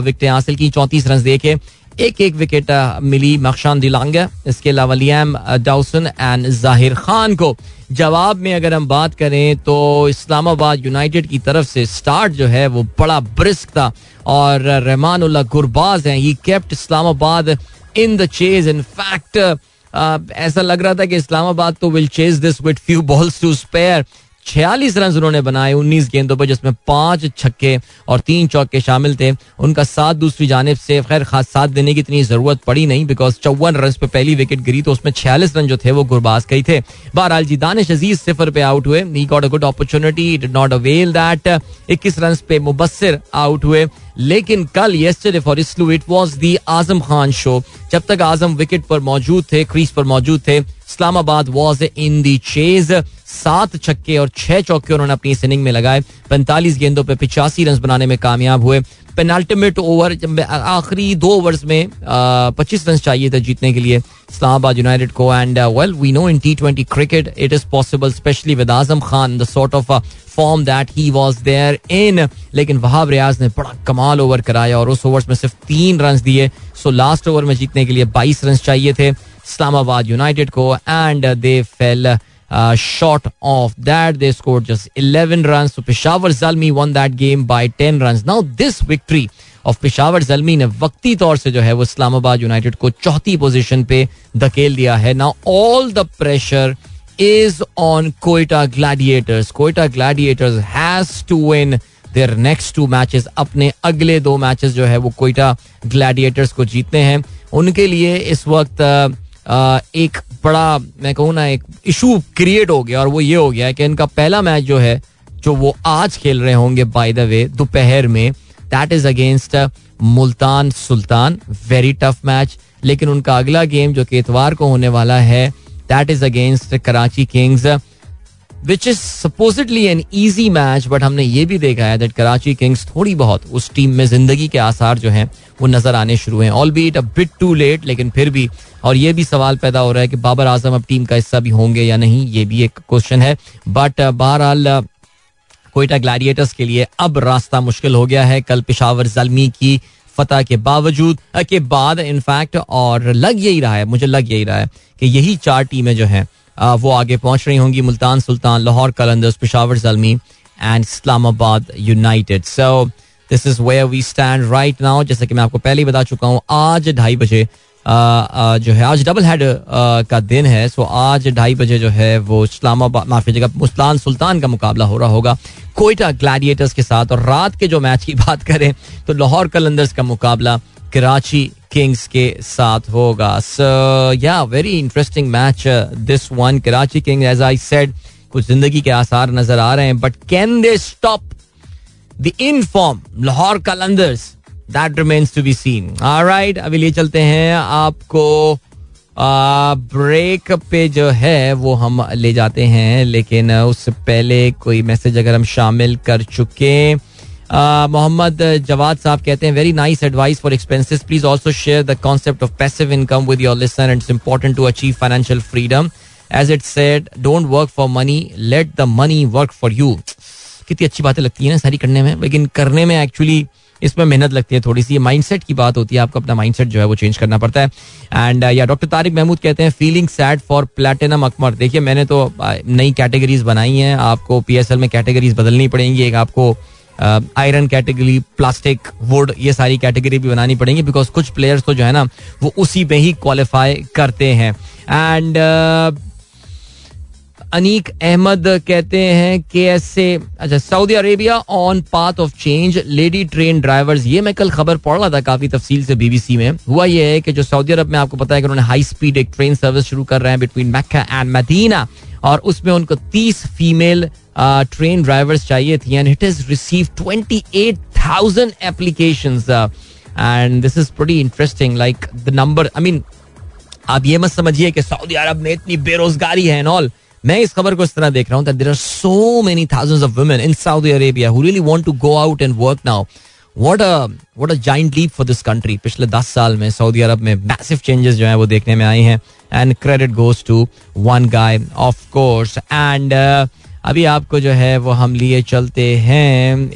विकटें uh, हासिल की चौंतीस रन देखे एक एक विकेट uh, मिली मखशान दिलांग इसके अलावा लियाम uh, डाउसन एंड जाहिर खान को जवाब में अगर हम बात करें तो इस्लामाबाद यूनाइटेड की तरफ से स्टार्ट जो है वो बड़ा ब्रिस्क था और रहमान गुरबाज हैं he kept Islamabad in the chase in fact ऐसा लग रहा था कि इस्लामाबाद तो will chase this with few balls to spare छियालीस रन उन्होंने बनाए उन्नीस गेंदों पर जिसमें पांच छक्के और तीन चौके शामिल थे उनका साथ दूसरी जानब से खैर खास साथ देने की इतनी जरूरत पड़ी नहीं बिकॉज चौवन रन पर पहली विकेट गिरी तो उसमें छियालीस रन जो थे वो गुरबाज कई थे बहरहाल जी दानिश अजीज सिफर पे आउट हुए he got a good opportunity did not avail that इक्कीस रन पे मुबसर आउट हुए लेकिन कल yesterday for Isloo it was the Azam Khan show जब तक आजम विकेट पर मौजूद थे क्रीज पर मौजूद थे Islamabad was in the chase सात छक्के और छह चौके उन्होंने अपनी इस इनिंग में लगाए पैंतालीस गेंदों पर पिचासी रन बनाने में कामयाब हुए पेनाल्टीमेट ओवर आखिरी दो ओवर्स में पच्चीस रन चाहिए थे जीतने के लिए इस्लामाबाद यूनाइटेड को and well we know in T twenty cricket it is possible specially with Azam Khan the sort of form that he was there in लेकिन वहाब रियाज ने बड़ा कमाल ओवर कराया और उस ओवर में सिर्फ तीन रन दिए सो लास्ट ओवर में जीतने के लिए बाईस रन चाहिए थे इस्लामाबाद यूनाइटेड को and they fell short of that they scored just eleven run Peshawar Zalmi won that game by ten run now this victory of Peshawar Zalmi ने वक्ती तौर से जो है वो इस्लामाबाद यूनाइटेड को चौथी पोजिशन पे धकेल दिया है now all the pressure is on Quetta Gladiators Quetta Gladiators has to win their next two matches अपने अगले दो मैचेस जो है वो कोयटा ग्लैडिएटर्स को जीतने हैं उनके लिए इस वक्त uh, एक बड़ा मैं कहूँ ना एक इशू क्रिएट हो गया और वो ये हो गया कि इनका पहला मैच जो है जो वो आज खेल रहे होंगे बाय द वे दोपहर में that is against Multan Sultan very tough match लेकिन उनका अगला गेम जो कि इतवार को होने वाला है that is against Karachi Kings which is supposedly an easy match but हमने ये भी देखा है दैट कराची किंग्स थोड़ी बहुत उस टीम में जिंदगी के आसार जो हैं वो नजर आने शुरू हैं albeit a bit too late लेकिन फिर भी और ये भी सवाल पैदा हो रहा है कि बाबर आजम अब टीम का हिस्सा भी होंगे या नहीं ये भी एक क्वेश्चन है बट uh, बहरहाल uh, कोयटा ग्लैडिएटर्स के लिए अब रास्ता मुश्किल हो गया है कल पिशावर जलमी की फतह के बावजूद के बाद इनफैक्ट और लग यही रहा है मुझे लग यही रहा है कि यही चार टीमें जो हैं वो आगे पहुंच रही होंगी Multan Sultan Lahore Qalandars Peshawar Zalmi and Islamabad United so this is where we stand right now जैसे कि मैं आपको पहले ही बता चुका हूं आज ढाई बजे जो है आज डबल हेड का दिन है सो आज ढाई बजे जो है वो इस्लामाबाद माफी जगह मुस्तान सुल्तान का मुकाबला हो रहा होगा कोयटा ग्लैडिएटर्स के साथ और रात के जो मैच की <laughs> बात करें तो लाहौर कलंदर्स का मुकाबला कराची किंग्स के साथ होगा so yeah very interesting match this one Karachi Kings as I said कुछ जिंदगी के आसार नजर आ रहे हैं but can they stop the in form Lahore Qalandars that remains to be seen right अभी ले चलते हैं आपको ब्रेक पे जो है वो हम ले जाते हैं लेकिन उससे पहले कोई मैसेज अगर हम शामिल कर चुके मोहम्मद जवाद साहब कहते हैं very nice advice for expenses please also share the concept of passive income with your listen it's important to achieve financial freedom as it said don't work for money let the money work for you कितनी अच्छी बातें लगती है ना सारी करने में लेकिन करने में एक्चुअली इसमें मेहनत लगती है थोड़ी सी माइंडसेट की बात होती है आपको अपना माइंडसेट जो है वो चेंज करना पड़ता है एंड uh, या डॉक्टर तारिक महमूद कहते हैं फीलिंग सैड फॉर प्लेटिनम अकमर देखिए मैंने तो uh, नई कैटेगरीज बनाई हैं आपको पी में कैटेगरीज बदलनी पड़ेंगी एक आपको आयरन कैटेगरी प्लास्टिक वुड ये सारी कैटेगरी भी बनानी पड़ेंगी बिकॉज कुछ प्लेयर्स तो जो है ना वो उसी में ही क्वालिफाई करते हैं एंड अनीक अहमद कहते हैं के एस से अच्छा Saudi Arabia on path of change lady train drivers ये मैं कल खबर पढ़ रहा था काफी तफसील से बीबीसी में हुआ ये है कि जो सऊदी अरब में आपको पता है कि उन्होंने हाई स्पीड एक ट्रेन सर्विस शुरू कर रहे हैं बिटवीन मक्का एंड मदीना और उसमें उनको तीस फीमेल ट्रेन ड्राइवर्स चाहिए थी and it is receive twenty eight thousand application and this is pretty interesting like the number I mean आप ये मत समझिए कि सऊदी अरब में इतनी बेरोजगारी है एंड ऑल मैं इस खबर को इस तरह देख रहा हूँ that are so many thousand of women in Saudi Arabia who really want to go out and work now what a what a giant leap for this country पिछले दस साल में सऊदी अरब में मैसिव चेंजेस जो है वो देखने में आई हैं and credit goes to one guy of course and अभी आपको जो है वो हम लिए चलते हैं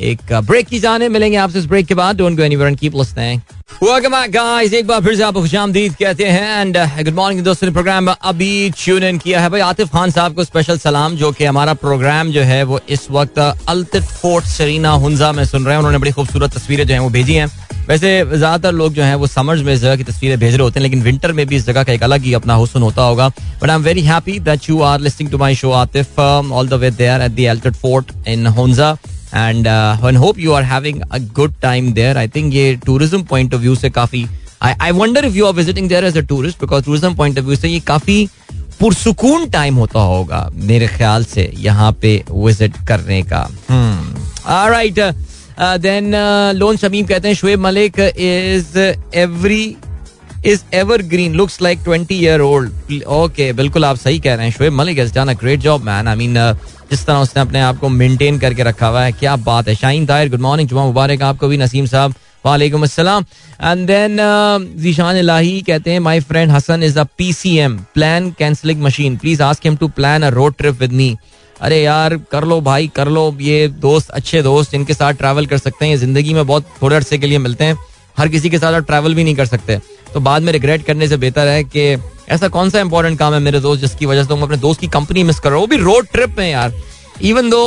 एक ब्रेक uh, की जाने मिलेंगे आपसे इस ब्रेक के बाद don't go anywhere and keep listening welcome back guys एक बार फिर से आपको खुशामदीद कहते हैं एंड गुड मॉर्निंग दोस्तों ने प्रोग्राम अभी ट्यून इन किया है भाई आतिफ खान साहब को स्पेशल सलाम जो कि हमारा प्रोग्राम जो है वो इस वक्त अल्तिफ फोर्ट सरीना हुंजा में सुन रहे हैं उन्होंने बड़ी खूबसूरत तस्वीरें जो है वो भेजी हैं वैसे ज्यादातर लोग जो हैं वो समर्स में इस जगह की तस्वीरें भेज रहे होते हैं लेकिन विंटर में भी इस जगह का एक अलग ही अपना हुसन होता होगा but I am very happy that you are listening to my show Atif all the way there at the Altit fort in Hunza and I hope you are having a good time there I think ये tourism point of view से काफ़ी I I wonder if you are visiting there as a tourist because tourism point of view से ये काफ़ी पुरसुकून time होता होगा मेरे ख्याल से यहाँ पे विजिट करने का right hmm. Then uh, uh, uh, loan Shamim कहते हैं Shoaib Malik is every is ever green looks like twenty year old okay बिल्कुल आप सही कह रहे हैं Shoaib Malik done a great job man I mean जिस तरह उसने अपने आप को मेंटेन करके रखा हुआ है क्या बात है शाइन दायर गुड मॉर्निंग जुमा मुबारक आपको भी नसीम साहब वालेकुम असलम एंड देन जीशान इलाही कहते हैं my friend Hassan is a PCM plan cancelling machine please ask him to plan a road trip with me अरे यार कर लो भाई कर लो ये दोस्त अच्छे दोस्त जिनके साथ ट्रैवल कर सकते हैं जिंदगी में बहुत थोड़े अरसे के लिए मिलते हैं हर किसी के साथ आप ट्रैवल भी नहीं कर सकते तो बाद में रिग्रेट करने से बेहतर है कि ऐसा कौन सा इंपॉर्टेंट काम है मेरे दोस्त जिसकी वजह से तुम अपने दोस्त की कंपनी मिस कर रहे हो वो भी रोड ट्रिप में यार इवन दो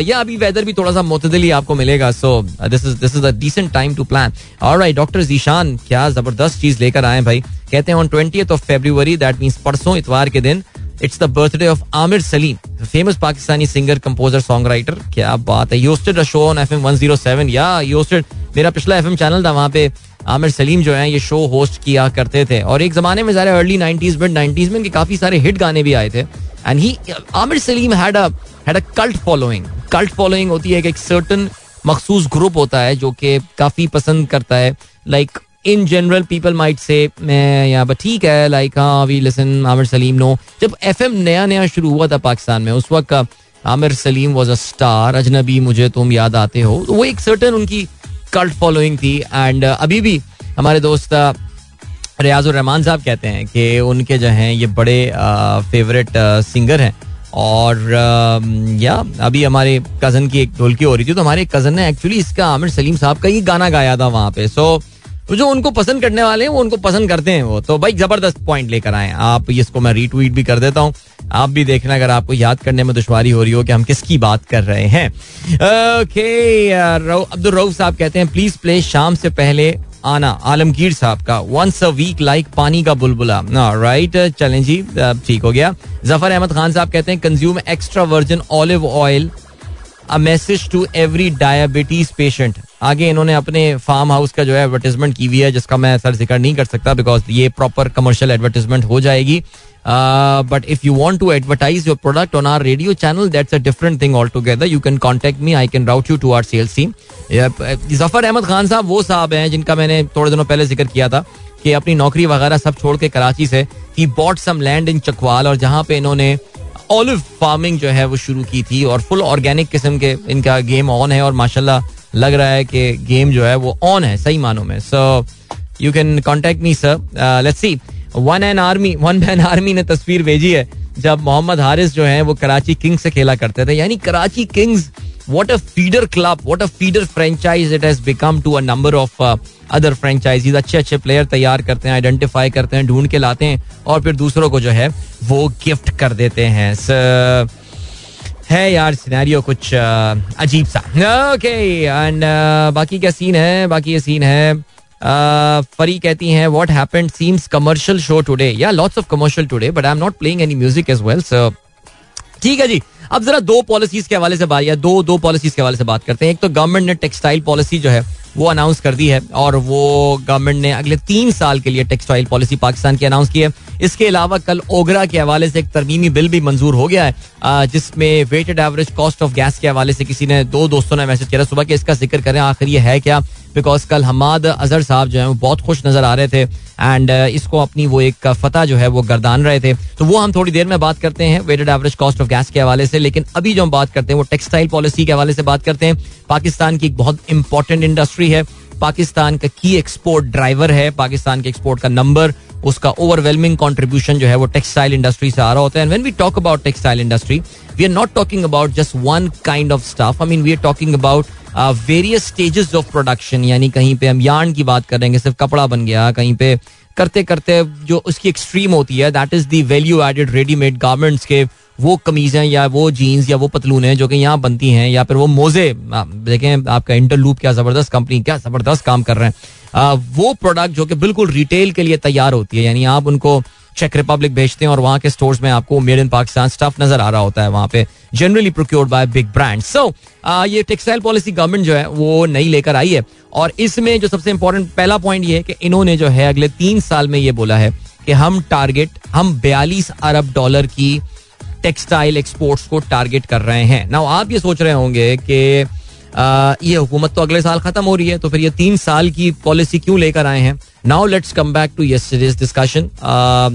या अभी वेदर भी थोड़ा सा मतदल ही आपको मिलेगा so this is this is a decent time to plan alright doctor Zeeshan क्या जबरदस्त चीज लेकर आए भाई कहते हैं on twenty of February that mean परसों इतवार के दिन it's the birthday of Aamir Saleem famous Pakistani singer composer song writer क्या बात है hosted a show on F M one zero seven या योस्टेड मेरा पिछला एफ एम चैनल था वहाँ पे आमिर सलीम जो है ये शो होस्ट किया करते थे और एक जमाने में ज़रा अर्ली नाइनटीज मिड नाइनटीज में इनके काफ़ी सारे हिट गाने भी आए थे and he Aamir Saleem had a had a cult following cult following होती है कि एक सर्टन मखसूस ग्रुप होता है जो कि काफ़ी पसंद करता है like in general people might say मैं यहाँ पर ठीक है लाइक हाँ we listen Aamir Saleem no जब एफ नया नया शुरू हुआ था पाकिस्तान में उस वक्त Aamir Saleem was a star अजनबी मुझे तुम याद आते हो तो वो एक सर्टन उनकी कल्ट फॉलोइंग थी एंड uh, अभी भी हमारे दोस्त uh, रियाजुररहमान साहब कहते हैं कि उनके जो हैं ये बड़े फेवरेट uh, सिंगर हैं और um, या अभी हमारे कज़न की एक ढोलकी हो रही थी तो हमारे कज़न ने एक्चुअली इसका आमिर सलीम साहब का ये गाना गाया था वहाँ पे सो so, तो जो उनको पसंद करने वाले हैं वो उनको पसंद करते हैं वो तो भाई जबरदस्त पॉइंट लेकर आए आप इसको मैं रीट्वीट भी कर देता हूँ आप भी देखना अगर आपको याद करने में दुश्वारी हो रही हो कि हम किसकी बात कर रहे हैं ओके uh, अब्दुल रऊफ साहब कहते हैं प्लीज प्ले शाम से पहले आना आलमगीर साहब का वंस अ वीक लाइक पानी का बुलबुला राइट uh, चलें जी ठीक हो गया जफर अहमद खान साहब कहते हैं consume extra virgin olive oil a message to every diabetes patient आगे इन्होंने अपने फार्म हाउस का जो है एडवर्टीजमेंट की हुई है जिसका मैं सर जिक्र नहीं कर सकता बिकॉज ये प्रॉपर कमर्शियल एडवर्टीजमेंट हो जाएगी but if you want to advertise your product on our radio channel that's a different thing all together you can contact me I can route you to our sales see Zafar Ahmed Khan साहब वो साहब हैं जिनका मैंने थोड़े दिनों पहले जिक्र किया था कि अपनी नौकरी वगैरह सब छोड़ के कराची से ही bought some land in Chakwal और जहाँ पे इन्होंने ऑलिव फार्मिंग जो है वो शुरू की थी और फुल ऑर्गेनिक किस्म के इनका गेम ऑन है और माशाल्लाह लग रहा है कि गेम जो है वो ऑन है सही मानों में so you can contact me sir let's see one an army one man army ने तस्वीर भेजी है जब मोहम्मद हारिस जो है वो कराची किंग्स से खेला करते थे यानी Karachi Kings what a feeder club, what a feeder franchise it has become to a number of uh, other franchises. अच्छे अच्छे player तैयार करते हैं identify करते हैं ढूंढ के लाते हैं और फिर दूसरों को जो है वो gift कर देते हैं so, है यार सिनेरियो कुछ uh, अजीब सा ओके एंड uh, बाकी क्या सीन है बाकी ये सीन है uh, फरी कहती हैं what happened seems commercial show today yeah lots of commercial today but I am not playing any music as well so ठीक है जी अब जरा दो पॉलिसीज के हवाले से बात या दो दो पॉलिसीज के हवाले से बात करते हैं एक तो गवर्नमेंट ने टेक्सटाइल पॉलिसी जो है वो अनाउंस कर दी है और वो गवर्नमेंट ने अगले तीन साल के लिए टेक्सटाइल पॉलिसी पाकिस्तान की अनाउंस की है इसके अलावा कल ओगरा के हवाले से एक तरमीमी बिल भी मंजूर हो गया है जिसमें weighted average cost of gas के हवाले से किसी ने दो दोस्तों ने मैसेज किया सुबह के इसका जिक्र करें आखिर ये है क्या बिकॉज कल हमाद अजहर साहब जो है वो बहुत खुश नजर आ रहे थे एंड uh, इसको अपनी वो एक फतह जो है वो गर्दान रहे थे तो वो हम थोड़ी देर में बात करते हैं weighted average cost of gas के हवाले से लेकिन अभी जो हम बात करते हैं वो टेक्सटाइल पॉलिसी के हवाले से बात करते हैं पाकिस्तान की एक बहुत इंपॉर्टेंट इंडस्ट्री है पाकिस्तान का की एक्सपोर्ट ड्राइवर है पाकिस्तान के एक्सपोर्ट का नंबर उसका ओवरवेलमिंग कॉन्ट्रीब्यूशन जो है वो टेक्सटाइल इंडस्ट्री से आ रहा होता है and when we talk about textile industry we are not talking about just one kind of stuff I mean we are talking about various stages of production यानी कहीं पे हम यार्न की बात करेंगे सिर्फ कपड़ा बन गया कहीं पे करते करते जो उसकी एक्सट्रीम होती है that is the value added readymade garments के वो कमीज़ें या वो जीन्स या वो पतलून है जो कि यहाँ बनती हैं या फिर वो मोजे देखें आपका इंटरलूप क्या ज़बरदस्त कंपनी क्या ज़बरदस्त काम कर रहे हैं वो प्रोडक्ट जो कि बिल्कुल रिटेल के लिए तैयार होती है यानी आप उनको चेक रिपब्लिक भेजते हैं और वहां के स्टोर्स में आपको मेड इन पाकिस्तान स्टफ नजर आ रहा होता है वहां पे generally procured by big brand so ये टेक्सटाइल पॉलिसी गवर्नमेंट जो है वो नई लेकर आई है और इसमें जो सबसे इंपॉर्टेंट पहला पॉइंट ये है कि इन्होंने जो है अगले तीन साल में ये बोला है कि हम टारगेट हम बयालीस अरब डॉलर की टेक्सटाइल एक्सपोर्ट्स को टारगेट कर रहे हैं ना आप ये सोच रहे होंगे कि ये हुकूमत तो अगले साल खत्म हो रही है तो फिर ये तीन साल की पॉलिसी क्यों लेकर आए हैं now let's come back to yesterday's discussion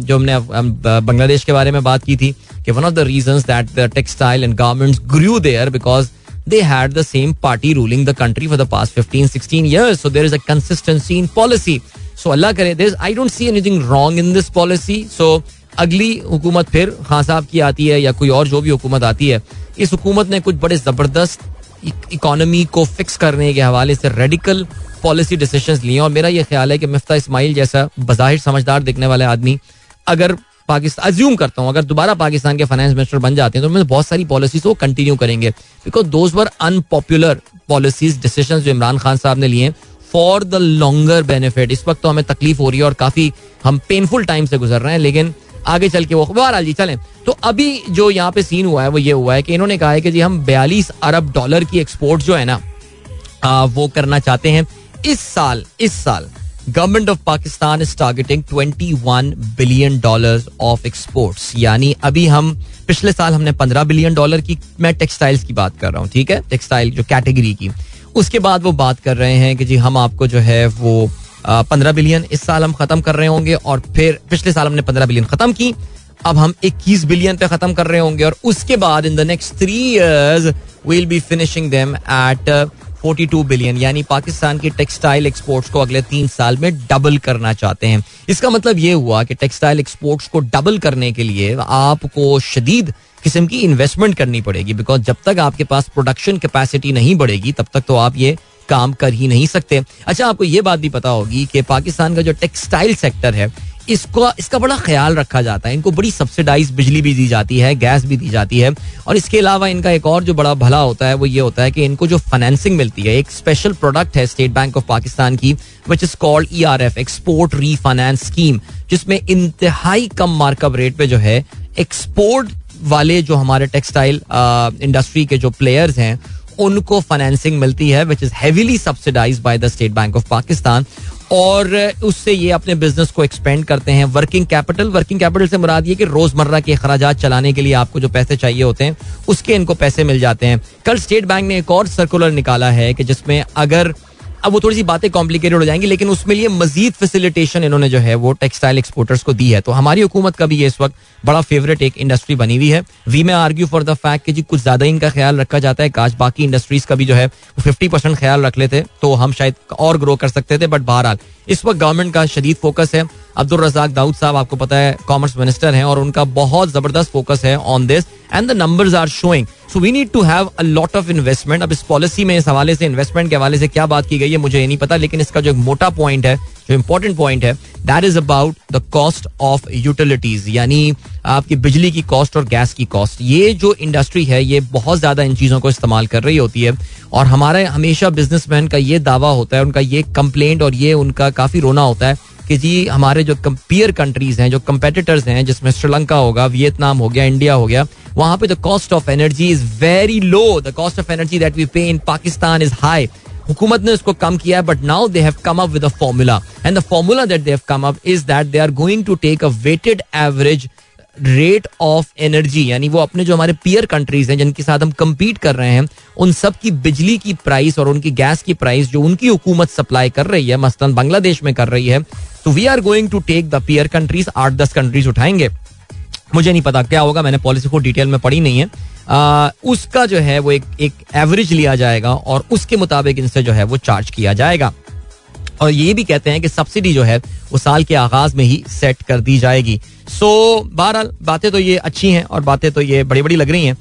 जो हमने बांग्लादेश के बारे में बात की थी कि one of the reason that the textile and garments grew there because they had the same party ruling the country for the past 15 16 years so there is a consistency in policy so allah kare there's i don't see anything wrong in this policy so अगली हुकूमत फिर खान साहब की आती है या कोई और जो भी हुकूमत आती है इस हुकूमत ने कुछ बड़े ज़बरदस्त इकोनॉमी e- को फिक्स करने के हवाले से रेडिकल पॉलिसी डिसीजंस लिए और मेरा ये ख्याल है कि मिफ्ता इसमाइल जैसा बाहिर समझदार दिखने वाले आदमी अगर पाकिस्तान अज्यूम करता हूँ अगर दोबारा पाकिस्तान के फाइनेंस मिनिस्टर बन जाते हैं तो उनमें बहुत सारी पॉलिसीज को कंटिन्यू करेंगे because those were unpopular policies decision जो इमरान खान साहब ने लिए फॉर द लॉन्गर बेनिफिट इस वक्त तो हमें तकलीफ हो रही है और काफ़ी हम पेनफुल टाइम से गुजर रहे हैं लेकिन आगे चल के वो बहरहाल जी चलें तो अभी जो यहाँ पे सीन हुआ है वो ये हुआ है कि इन्होंने कहा है कि जी हम बयालीस अरब डॉलर की एक्सपोर्ट जो है ना आ, वो करना चाहते हैं इस साल इस साल government of Pakistan is targeting 21 billion dollars of exports यानी अभी हम पिछले साल हमने 15 बिलियन डॉलर की मैं टेक्सटाइल्स की बात कर रहा हूँ ठीक है टेक्सटाइल जो कैटेगरी की उसके बाद वो बात कर रहे हैं कि जी हम आपको जो है वो पंद्रह बिलियन इस साल हम खत्म कर रहे होंगे और फिर पिछले साल हमने पंद्रह बिलियन खत्म की अब हम इक्कीस बिलियन पे खत्म कर रहे होंगे और उसके बाद in the next three years will be finishing them at 42 billion यानी पाकिस्तान के टेक्सटाइल एक्सपोर्ट्स को अगले तीन साल में डबल करना चाहते हैं इसका मतलब ये हुआ कि टेक्सटाइल एक्सपोर्ट्स को डबल करने के लिए आपको शदीद किस्म की इन्वेस्टमेंट करनी पड़ेगी बिकॉज जब तक आपके पास प्रोडक्शन कैपेसिटी नहीं बढ़ेगी तब तक तो आप ये काम कर ही नहीं सकते अच्छा आपको ये बात भी पता होगी कि पाकिस्तान का जो टेक्सटाइल सेक्टर है इसको इसका बड़ा ख्याल रखा जाता है इनको बड़ी सब्सिडाइज बिजली भी दी जाती है गैस भी दी जाती है और इसके अलावा इनका एक और जो बड़ा भला होता है वो ये होता है कि इनको जो फाइनेंसिंग मिलती है एक स्पेशल प्रोडक्ट है स्टेट बैंक ऑफ पाकिस्तान की which is called E R F export refinance scheme जिसमें इंतहाई कम मार्कअप रेट पे जो है एक्सपोर्ट वाले जो हमारे टेक्सटाइल इंडस्ट्री के जो प्लेयर्स हैं उनको फाइनेंसिंग मिलती है which is heavily subsidize by the State Bank of Pakistan और उससे ये अपने बिजनेस को एक्सपेंड करते हैं वर्किंग कैपिटल वर्किंग कैपिटल से मुराद ये कि रोजमर्रा के अखराज चलाने के लिए आपको जो पैसे चाहिए होते हैं उसके इनको पैसे मिल जाते हैं कल स्टेट बैंक ने एक और सर्कुलर निकाला है कि जिसमें अगर अब वो थोड़ी सी बातें कॉम्प्लिकेटेड हो जाएंगी लेकिन उसमें लिए मजीद फैसिलिटेशन इन्होंने जो है वो टेक्सटाइल एक्सपोर्टर्स को दी है तो हमारी हुकूमत का भी ये इस वक्त बड़ा फेवरेट एक इंडस्ट्री बनी हुई है we may argue for the fact कि जी कुछ ज्यादा इनका ख्याल रखा जाता है आज बाकी इंडस्ट्रीज का भी जो है वो फिफ्टी परसेंट ख्याल रख लेते तो हम शायद और ग्रो कर सकते थे बट बहरहाल इस वक्त गवर्नमेंट का शदीद फोकस है अब्दुल रजाक दाऊद साहब आपको पता है कॉमर्स मिनिस्टर हैं और उनका बहुत जबरदस्त फोकस है on this and the numbers are showing so we need to have a lot of investment अब इस पॉलिसी में इस हवाले से इन्वेस्टमेंट के हवाले से क्या बात की गई है मुझे ये नहीं पता लेकिन इसका जो एक मोटा पॉइंट है जो इंपॉर्टेंट पॉइंट है that is about the cost of utilities यानी आपकी बिजली की कॉस्ट और गैस की कॉस्ट ये जो इंडस्ट्री है ये बहुत ज्यादा इन चीजों को इस्तेमाल कर रही होती है और हमारे हमेशा बिजनेसमैन का ये दावा होता है उनका ये कंप्लेंट और ये उनका काफी रोना होता है कि जी हमारे जो कंपेयर कंट्रीज हैं जो कंपेटिटर्स हैं जिसमें श्रीलंका होगा वियतनाम हो गया इंडिया हो गया वहां पे the cost of energy is very low the cost of energy that we pay in Pakistan is high हुकूमत ने उसको कम किया है but now they have come up with a formula and the formula that they have come up is that they are going to take a weighted average rate of energy यानी वो अपने जो हमारे पियर कंट्रीज हैं जिनके साथ हम compete कर रहे हैं उन सब की बिजली की प्राइस और उनकी गैस की प्राइस जो उनकी हुकूमत सप्लाई कर रही है मसलन बांग्लादेश में कर रही है तो we are going to take the peer countries आठ दस कंट्रीज उठाएंगे मुझे नहीं पता क्या होगा मैंने पॉलिसी को डिटेल में पढ़ी नहीं है आ, उसका जो है वो एक एक एवरेज लिया जाएगा और उसके मुताबिक इनसे जो है वो चार्ज किया जाएगा और ये भी कहते हैं कि सब्सिडी जो है वो साल के आगाज में ही सेट कर दी जाएगी सो so, बहरहाल बातें तो ये अच्छी हैं और बातें तो ये बड़ी बड़ी लग रही हैं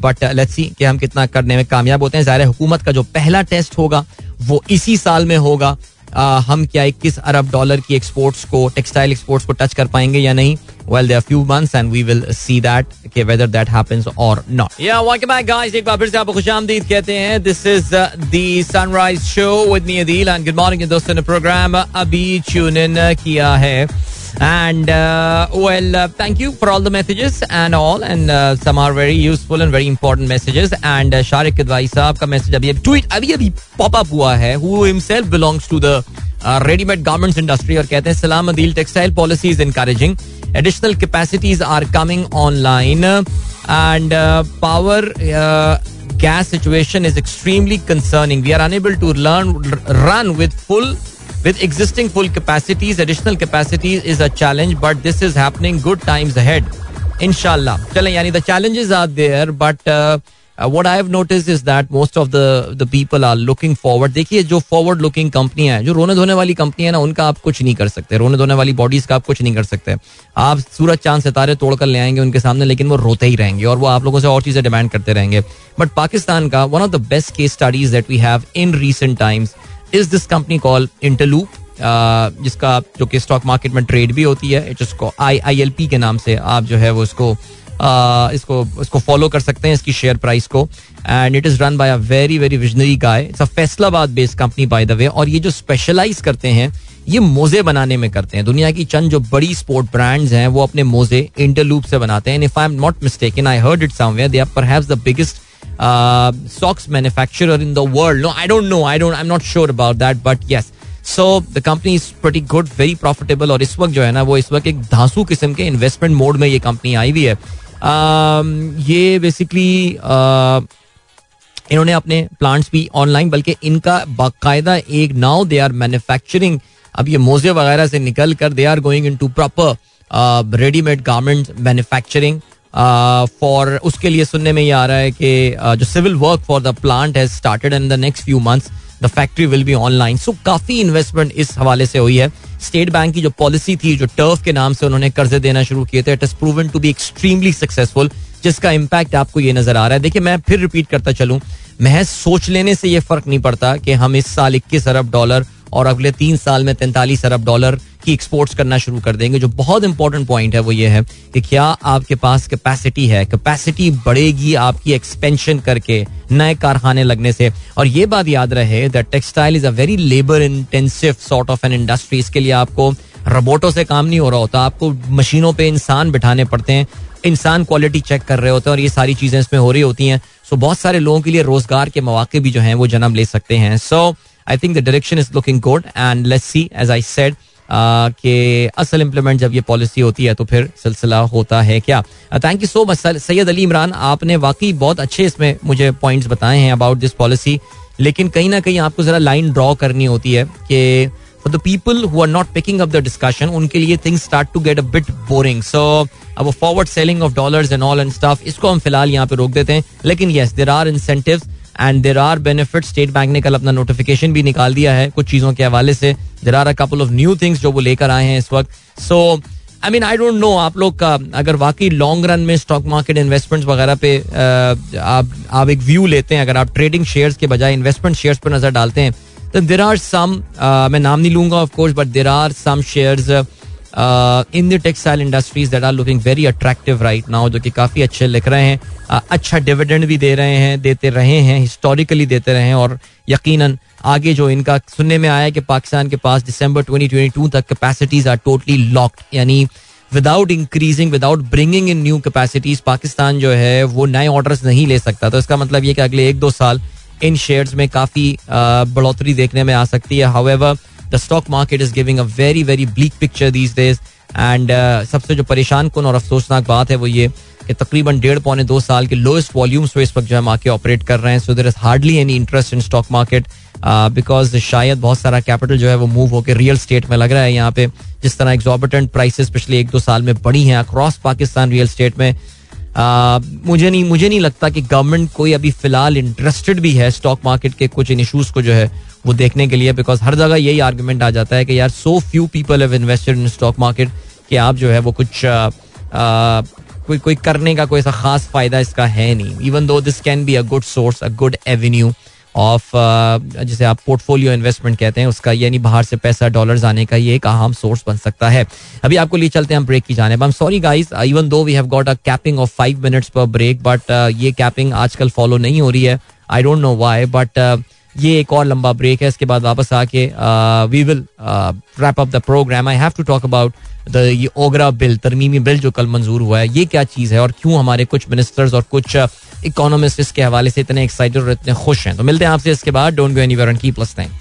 बट लेट्स सी कि हम कितना करने में कामयाब होते हैं ज़ाहिर हुकूमत का जो पहला टेस्ट होगा वो इसी साल में होगा हम क्या इक्कीस अरब डॉलर की एक्सपोर्ट्स को टेक्सटाइल एक्सपोर्ट्स को टच कर पाएंगे या नहीं well there few months and we will see that के वेदर दैट हैपेंस और not yeah welcome back guys एक बार फिर से आपको खुशामदीद कहते हैं this is the Sunrise Show with me Adeel and good morning दोस्तों ने प्रोग्राम अभी ट्यून इन uh, किया है And uh, well, uh, thank you for all the messages and all, and uh, some are very useful and very important messages. And uh, Sharik Kidwai साहब का message अभी अभी tweet अभी अभी pop up हुआ है who himself belongs to the uh, ready-made garments industry और कहते हैं सलाम Adeel textile policy is encouraging. Additional capacities are coming online and uh, power uh, gas situation is extremely concerning. We are unable to learn run with full with existing full capacities additional capacities is a challenge but this is happening good times ahead इनशाला चलें यानी the challenges are there but what I have notice is that most of the the people are looking forward देखिए जो forward looking company है जो रोने धोने वाली कंपनी है ना उनका आप कुछ नहीं कर सकते रोने धोने वाली बॉडीज का आप कुछ नहीं कर सकते आप सूरज चांद सितारे तोड़ कर ले आएंगे उनके सामने लेकिन वो रोते ही रहेंगे और वो आप लोगों से और चीज़ें डिमांड करते रहेंगे बट पाकिस्तान का one of the best case studies that we have in recent times is this company call Interloop जिसका जो कि स्टॉक मार्केट में ट्रेड भी होती है इसको आई आई एल पी के नाम से आप जो है वो इसको uh, इसको इसको फॉलो कर सकते हैं इसकी शेयर प्राइस को and it is run by a very very visionary guy it's a Faisalabad based company by the way और ये जो स्पेशलाइज करते हैं ये मोजे बनाने में करते हैं दुनिया की चंद जो बड़ी स्पोर्ट ब्रांड्स हैं वो अपने मोजे इंटरलूप से बनाते हैं if I am not mistaken I heard it somewhere they are the biggest Uh, socks manufacturer in the world. No, I don't know. I don't. I'm not sure about that. But yes. So the company is pretty good very profitable और इस वक्त जो है ना वो इस वक्त एक धांसू किस्म के इन्वेस्टमेंट मोड में ये कंपनी आई हुई है um, ये बेसिकली uh, इन्होंने अपने प्लांट्स भी ऑनलाइन बल्कि इनका बाकायदा एक नाउ दे आर मैन्युफैक्चरिंग अब ये मोजे वगैरह से निकल कर they are going into proper readymade garment manufacturing for उसके लिए सुनने में ये आ रहा है कि जो civil work for the plant has started in the next few months the factory will be online so काफी इन्वेस्टमेंट इस हवाले से हुई है स्टेट बैंक की जो पॉलिसी थी जो टर्फ के नाम से उन्होंने कर्जे देना शुरू किए थे it is proven to be extremely successful जिसका इम्पैक्ट आपको ये नजर आ रहा है देखिए मैं फिर रिपीट करता चलूँ महज सोच लेने से ये फर्क नहीं पड़ता कि हम इस साल इक्कीस अरब डॉलर और अगले तीन साल में तैंतालीस अरब डॉलर की एक्सपोर्ट्स करना शुरू कर देंगे जो बहुत इंपॉर्टेंट पॉइंट है वो ये है कि क्या आपके पास कैपेसिटी है कैपेसिटी बढ़ेगी आपकी एक्सपेंशन करके नए कारखाने लगने से और ये बात याद रहे that textile is a very labour intensive sort of an industry इसके लिए आपको रोबोटों से काम नहीं हो रहा होता आपको मशीनों पर इंसान बिठाने पड़ते हैं इंसान क्वालिटी चेक कर रहे होते हैं और ये सारी चीजें इसमें हो रही होती हैं सो so, बहुत सारे लोगों के लिए रोजगार के मौके भी जो हैं वो जन्म ले सकते हैं so so, I think the direction is looking good and let see as I said के असल इम्प्लीमेंट जब ये पॉलिसी होती है तो फिर सिलसिला होता है क्या thank you so much Syed Ali Imran आपने वाकई बहुत अच्छे इसमें मुझे पॉइंट्स बताए हैं अबाउट दिस पॉलिसी लेकिन कहीं ना कहीं आपको ज़रा लाइन ड्रॉ करनी होती है कि for the people who are not picking up the discussion उनके लिए things start to get a bit boring so अब forward selling of dollars and all and stuff इसको हम फिलहाल यहाँ पे रोक देते हैं लेकिन yes there are incentive and there are benefit State Bank ने कल अपना नोटिफिकेशन भी निकाल दिया है कुछ चीज़ों के हवाले से there are a couple of new things जो वो लेकर आए हैं इस वक्त so I mean I don't know आप लोग का अगर वाकई लॉन्ग रन में स्टॉक मार्केट इन्वेस्टमेंट्स वगैरह पे आप आप एक व्यू लेते हैं अगर आप ट्रेडिंग शेयर्स के बजाय इन्वेस्टमेंट शेयर्स पर नज़र डालते हैं तो देर आर सम मैं नाम नहीं लूंगा of course but there are some shares in the textile industries that are looking very attractive right now जो कि काफ़ी अच्छे लिख रहे हैं uh, अच्छा डिविडेंड भी दे रहे हैं देते रहे हैं हिस्टोरिकली देते रहे हैं और यकीनन आगे जो इनका सुनने में आया कि पाकिस्तान के पास दिसंबर 2022 तक कैपेसिटीज आर टोटली लॉक्ड यानी without increasing without bringing in new capacities Pakistan जो है वो नए ऑर्डर्स नहीं ले सकता तो इसका मतलब ये कि अगले एक दो साल इन शेयर्स में काफ़ी uh, बढ़ोतरी देखने में आ सकती है however the stock market is giving a very very bleak picture these days and सबसे जो परेशान कन और अफसोसनाक बात है वो ये कि तकरीबन डेढ़ पौने दो साल के लोएस्ट वॉल्यूम्स पे इस वक्त जो है मार्केट ऑपरेट कर रहे हैं so there is hardly any interest in stock market because शायद बहुत सारा कैपिटल जो है वो मूव होकर रियल स्टेट में लग रहा है यहाँ पे जिस तरह एग्जॉबिटेंट प्राइसेस पिछले एक दो साल में बढ़ी हैं अक्रॉस पाकिस्तान रियल स्टेट में मुझे नहीं मुझे नहीं लगता कि गवर्नमेंट कोई अभी फिलहाल इंटरेस्टेड भी है स्टॉक मार्केट के कुछ इन इशूज़ को जो है वो देखने के लिए बिकॉज हर जगह यही आर्ग्यूमेंट आ जाता है कि यार so few people have invested in stock market कि आप जो है वो कुछ आ, आ, कोई कोई करने का कोई ऐसा खास फायदा इसका है नहीं even though this can be a good source a good avenue of uh, जिसे आप पोर्टफोलियो इन्वेस्टमेंट कहते हैं उसका यानी बाहर से पैसा डॉलर आने का ये एक अहम सोर्स बन सकता है अभी आपको लिए चलते हैं हम ब्रेक की जाने am sorry guys even though we have got a capping of five minutes पर ब्रेक बट ये कैपिंग आजकल फॉलो नहीं हो रही है I don't know why but ये एक और लंबा ब्रेक है इसके बाद वापस आके we will wrap up the program I have to talk about the ये ओगरा बिल तरमीमी बिल जो कल मंजूर हुआ है ये क्या चीज़ है और क्यों हमारे कुछ मिनिस्टर्स और कुछ इकोनॉमिस्ट इसके हवाले से इतने एक्साइटेड और इतने खुश हैं तो मिलते हैं आपसे इसके बाद डोंट गो एनी की plus thank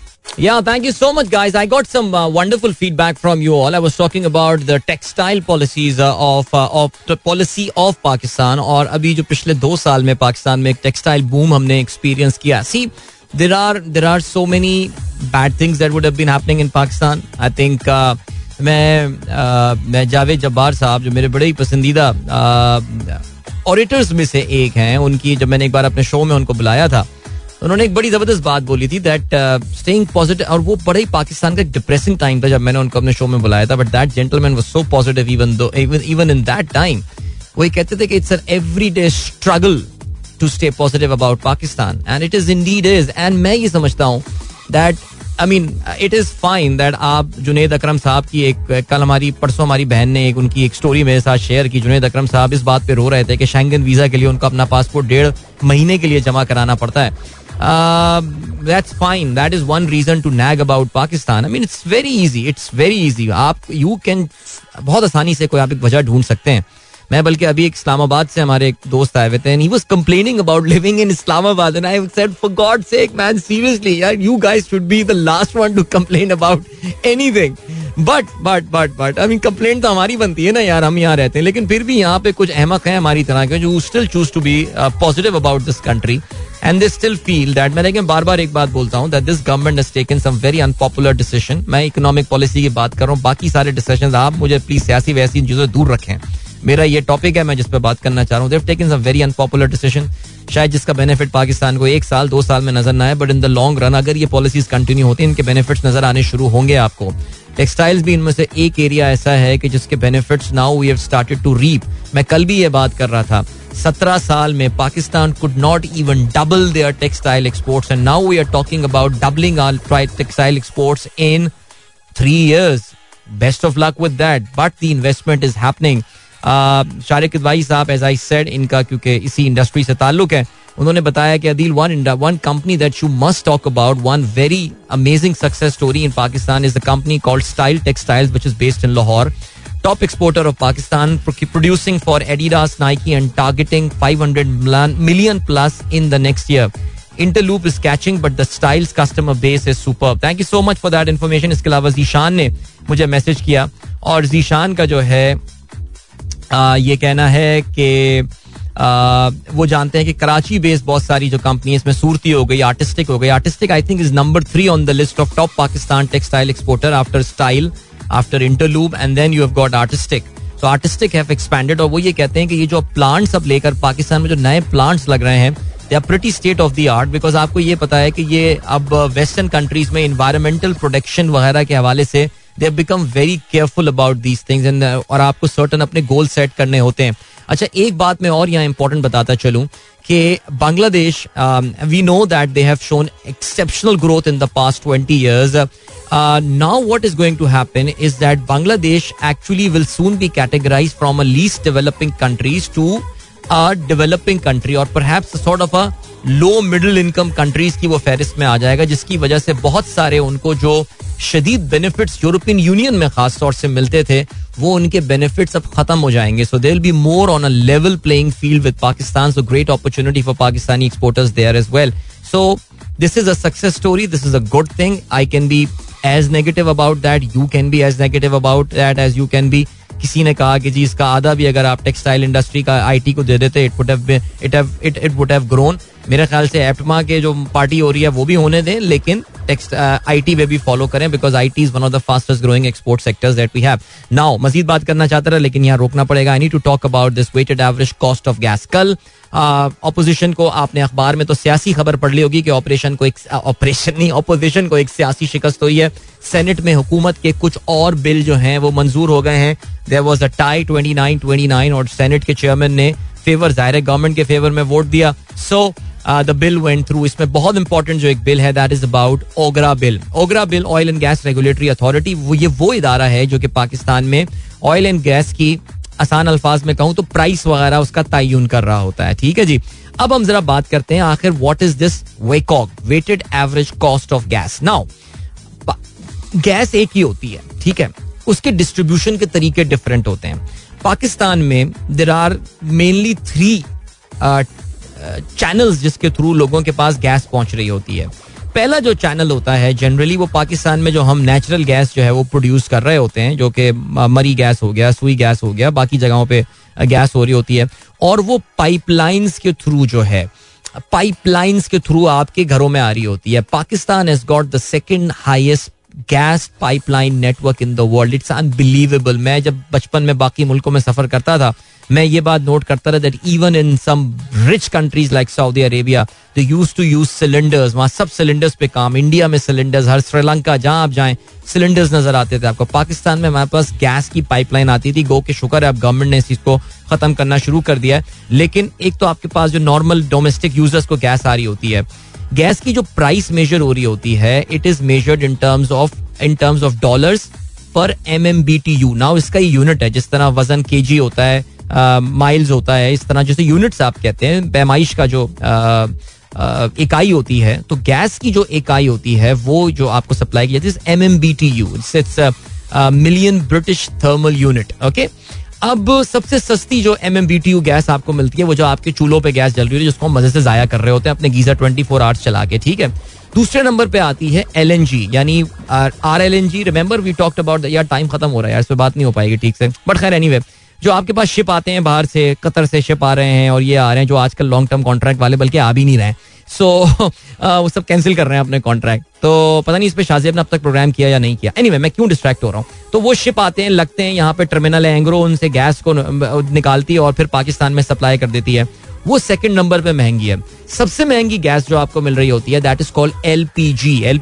Yeah, thank you so much, guys. I got some uh, wonderful feedback from you all. I was talking about the textile policies uh, of uh, of the policy of Pakistan और abhi jo pichle do saal mein Pakistan mein ek textile boom humne experience kiya. See, there are there are so many bad things that would been happening in Pakistan I think मैं uh, मैं जावेद जब्बार साहब जो मेरे बड़े ही पसंदीदा auditors uh, में से एक हैं उनकी जब मैंने एक बार अपने शो में उनको बुलाया था उन्होंने एक बड़ी ज़बरदस्त बात बोली थी दैट स्टेइंग पॉजिटिव और वो बड़ा ही पाकिस्तान का डिप्रेसिंग टाइम था जब मैंने उनको अपने शो में बुलाया था but that gentleman was so positive even though even in that time वो ये कहते थे कि it's an everyday struggle to stay positive about Pakistan and it is indeed is and मैं ये समझता हूँ that I mean it is fine that आप जुनेद अक्रम साहब की एक कल हमारी परसों हमारी बहन ने एक उनकी एक स्टोरी मेरे साथ शेयर की जुनेद अक्रम साहब इस बात पे रो रहे थे कि शेंगन वीजा के लिए उनका अपना पासपोर्ट डेढ़ महीने के लिए जमा कराना पड़ता है that's fine that is one reason to nag about Pakistan I mean it's very easy it's very easy आप यू कैन बहुत आसानी से कोई आप एक वजह ढूंढ सकते हैं मैं बल्कि अभी एक इस्लामाबाद से हमारे एक दोस्त आए हुए थे and he complaining about living in Islamabad and I said for God sake man seriously यार you guys should be the last one to complain about anything but but but but I mean complaint तो हमारी बनती है ना यार हम यहाँ रहते हैं लेकिन फिर भी यहाँ पे कुछ अहमक है हमारी तरह के जो still choose to be positive about this country and they still feel that मैं लेकिन बार बार एक बात बोलता हूँ that this government has taken some very unpopular decision मैं इकोनॉमिक पॉलिसी की बात कर रहा हूँ बाकी सारे डिसीजन आप मुझे प्लीज सियासी वैसी चीज़ों से दूर रखें मेरा ये टॉपिक है मैं जिस पर बात करना चाह रहा हूँ taken some very unpopular decision शायद जिसका बेनिफिट पाकिस्तान को एक साल दो साल में नजर ना आए but in the long run अगर ये पॉलिसीज कंटिन्यू होती हैं इनके बेनिफिट्स नजर आने शुरू होंगे आपको टेक्सटाइल्स भी इनमें से एक एरिया ऐसा है कि जिसके benefits now we have started to reap मैं कल भी ये बात कर रहा था 17 साल में Pakistan could not even double their textile exports and now we are talking about doubling our textile exports in 3 years best of luck with that but the investment is happening Shariq इदवाई साहब as I said इनका क्योंकि इसी industry से ताल्लुक है उन्होंने बताया कि Adeel one one company that you must talk about one very amazing success story in Pakistan is the company called Style Textiles which is based in Lahore top exporter of Pakistan producing for Adidas Nike and targeting 500 million plus in the next year Interloop is catching but the Style's customer base is super thank you so much for that information इसके अलावा जीशान ने मुझे message किया और जीशान का जो है आ, ये कहना है कि वो जानते हैं कि कराची बेस्ड बहुत सारी जो कंपनी इसमें सूरती हो गई आर्टिस्टिक हो गई Artistic I think is number three on the list of top Pakistan textile exporter after Style after Interloop and then you have got Artistic so Artistic have expanded और वो ये कहते हैं कि ये जो प्लांट्स अब लेकर पाकिस्तान में जो नए प्लांट्स लग रहे हैं they are pretty state of the art because आपको ये पता है कि ये अब वेस्टर्न कंट्रीज में इन्वायरमेंटल प्रोटेक्शन वगैरह के हवाले से they become very careful about these things and और आपको सर्टन अपने गोल सेट करने होते हैं अच्छा एक बात मैं और यहाँ इंपॉर्टेंट बताता चलूँ Ki Bangladesh, um, we know that they have shown exceptional growth in the past 20 years. Uh, now what is going to happen is that Bangladesh actually will soon be categorized from a least developing countries to a developing country, or perhaps a sort of a low middle income countries की वो फहरिस्त में आ जाएगा जिसकी वजह से बहुत सारे उनको जो शदीद बेनिफिट्स यूरोपियन यूनियन में खास तौर से मिलते थे वो उनके बेनिफिट्स अब खत्म हो जाएंगे so there be more on a level playing field with Pakistan so great opportunity for Pakistani exporters there as well so this is a success story this is a good thing I can be as negative about that you can be as negative about that as you can be किसी ने कहा कि जी इसका आधा भी अगर आप टेक्सटाइल इंडस्ट्री का आईटी को दे देते it would have it it it would have grown मेरे ख्याल से एप्टमा के जो पार्टी हो रही है वो भी होने दें लेकिन टेक्स्ट आईटी uh, पे भी फॉलो करें because I T is one of the fastest growing export sectors that we have now मजीद बात करना चाहता रहा लेकिन यहाँ रोकना पड़ेगा I need to talk about this weighted average cost of gas कल ऑपोजिशन uh, को आपने अखबार में तो सियासी खबर पढ़ ली होगी कि ऑपरेशन को एक ऑपरेशन uh, नहीं अपोजिशन को एक सियासी शिकस्त हुई है सेनेट में हुकूमत के कुछ और बिल जो हैं वो मंजूर हो गए हैं there was a tie twenty nine twenty nine और सेनेट के चेयरमैन ने फेवर जाहिर गवर्नमेंट के फेवर में वोट दिया so so, the bill went through इसमें बहुत इंपॉर्टेंट जो एक बिल है that is about OGRA bill OGRA bill oil and gas regulatory authority वो ये वो इदारा है जो कि पाकिस्तान में ऑयल एंड गैस की आसान अल्फाज में कहूँ तो प्राइस वगैरह उसका तयन कर रहा होता है ठीक है जी अब हम जरा बात करते हैं आखिर what is this वेकॉक weighted average cost of gas now gas एक ही होती है ठीक है उसके डिस्ट्रीब्यूशन के तरीके डिफरेंट होते हैं पाकिस्तान में there are mainly three channels जिसके थ्रू लोगों के पास गैस पहुंच रही होती है पहला जो चैनल होता है जनरली वो पाकिस्तान में जो हम नेचुरल गैस जो है वो प्रोड्यूस कर रहे होते हैं जो कि मरी गैस हो गया सुई गैस हो गया बाकी जगहों पे गैस हो रही होती है और वो पाइपलाइंस के थ्रू जो है पाइपलाइंस के थ्रू आपके घरों में आ रही होती है Pakistan has got the second highest gas pipeline network in the world it's unbelievable मैं जब बचपन में बाकी मुल्कों में सफर करता था मैं ये बात नोट करता रहा that even in some rich countries like Saudi Arabia they use to use cylinders वहाँ सब सिलेंडर्स पे काम इंडिया में सिलेंडर्स हर श्रीलंका जहाँ आप जाएं सिलेंडर्स नजर आते थे आपको पाकिस्तान में हमारे पास गैस की पाइपलाइन आती थी गो के शुक्र है अब गवर्नमेंट ने इस चीज को खत्म करना शुरू कर दिया है लेकिन एक तो आपके पास जो नॉर्मल डोमेस्टिक यूजर्स को गैस आ रही होती है गैस की जो प्राइस मेजर हो रही होती है it is measured in terms of in terms of dollar per M M B T U now इसका यूनिट है जिस तरह वजन के जी होता है माइल्स होता है इस तरह जैसे यूनिट्स आप कहते हैं पैमाइश का जो इकाई होती है तो गैस की जो इकाई होती है वो जो आपको सप्लाई की जाती है M M B T U it's million British thermal unit okay अब सबसे सस्ती जो M M B T U gas आपको मिलती है वो जो आपके चूल्हों पे गैस जल रही है जिसको हम मजे से जाया कर रहे होते हैं अपने गीजर ट्वेंटी फोर आवर्स चला के ठीक है दूसरे नंबर पे आती है एल एन जी यानी R L N G remember we talked about यार टाइम खत्म हो रहा है यार इस पर बात नहीं हो पाएगी ठीक से बट खैर एनी anyway, जो आपके पास शिप आते हैं बाहर से कतर से शिप आ रहे हैं और ये आ रहे हैं जो आजकल लॉन्ग टर्म कॉन्ट्रैक्ट वाले बल्कि आ भी नहीं रहे सो so, <laughs> वो सब कैंसिल कर रहे हैं अपने कॉन्ट्रैक्ट तो पता नहीं इस पर शाहजेब ने अब तक प्रोग्राम किया या नहीं किया एनी anyway, मैं क्यों डिस्ट्रैक्ट हो रहा हूँ तो वो शिप आते हैं लगते हैं यहाँ पे टर्मिनल है एंग्रो उनसे गैस को निकालती है और फिर पाकिस्तान में सप्लाई कर देती है वो सेकंड नंबर पे महंगी है सबसे महंगी गैस जो आपको मिल रही होती है that is called L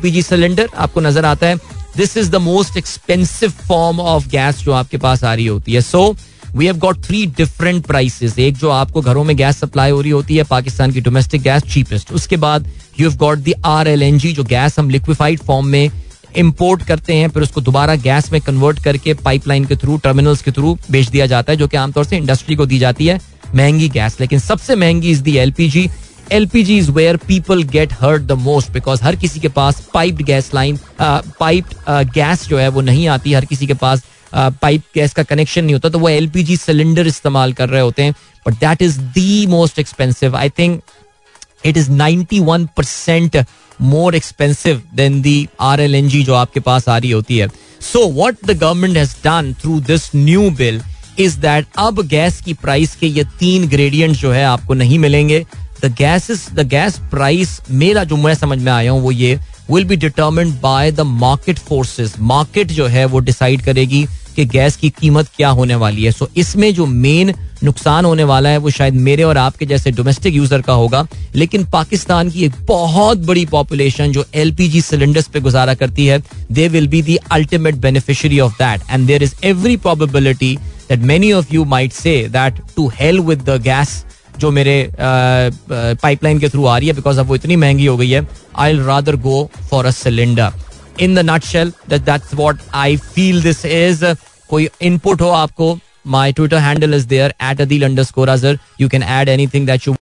P cylinder आपको नजर आता है this is the most expensive form of gas जो आपके पास आ रही होती है so so, we have got three different prices एक जो आपको घरों में गैस सप्लाई हो रही होती है पाकिस्तान की डोमेस्टिक गैस चीपेस्ट उसके बाद you have got the R L N G जो गैस हम लिक्विफाइड फॉर्म में इम्पोर्ट करते हैं फिर उसको दोबारा गैस में कन्वर्ट करके पाइपलाइन के थ्रू टर्मिनल्स के थ्रू बेच दिया जाता है जो कि आमतौर से इंडस्ट्री को दी जाती है महंगी गैस लेकिन सबसे महंगी is the L P G L P G is where people get hurt the most because हर किसी के पास piped gas line piped gas जो है वो नहीं आती हर किसी के पास पाइप गैस का कनेक्शन नहीं होता तो वो एल सिलेंडर इस्तेमाल कर रहे होते हैं but that is the most expensive I think it is ninety one percent more expensive than the R L N G जो आपके पास आ रही होती है so what the government has done through this new bill is that अब gas की price के ये तीन ग्रेडियंट जो है आपको नहीं मिलेंगे the gas is the gas price मेरा जो मैं समझ में आया हूँ वो ये will be determined by the market forces market जो है वो डिसाइड करेगी कि गैस की कीमत क्या होने वाली है सो इसमें जो मेन नुकसान होने वाला है वो शायद मेरे और आपके जैसे डोमेस्टिक यूजर का होगा लेकिन पाकिस्तान की एक बहुत बड़ी पॉपुलेशन जो एल पी जी सिलेंडर्स पे गुजारा करती है they will be the ultimate beneficiary of that and there is every probability that many of you might say that to hell with the gas जो मेरे पाइपलाइन के through आ रही है बिकॉज अब वो इतनी महंगी हो गई है I rather go for a cylinder in the nut shell that's what I feel this is कोई इनपुट हो आपको my Twitter handle is there at Adeel underscore Azhar you can add anything that you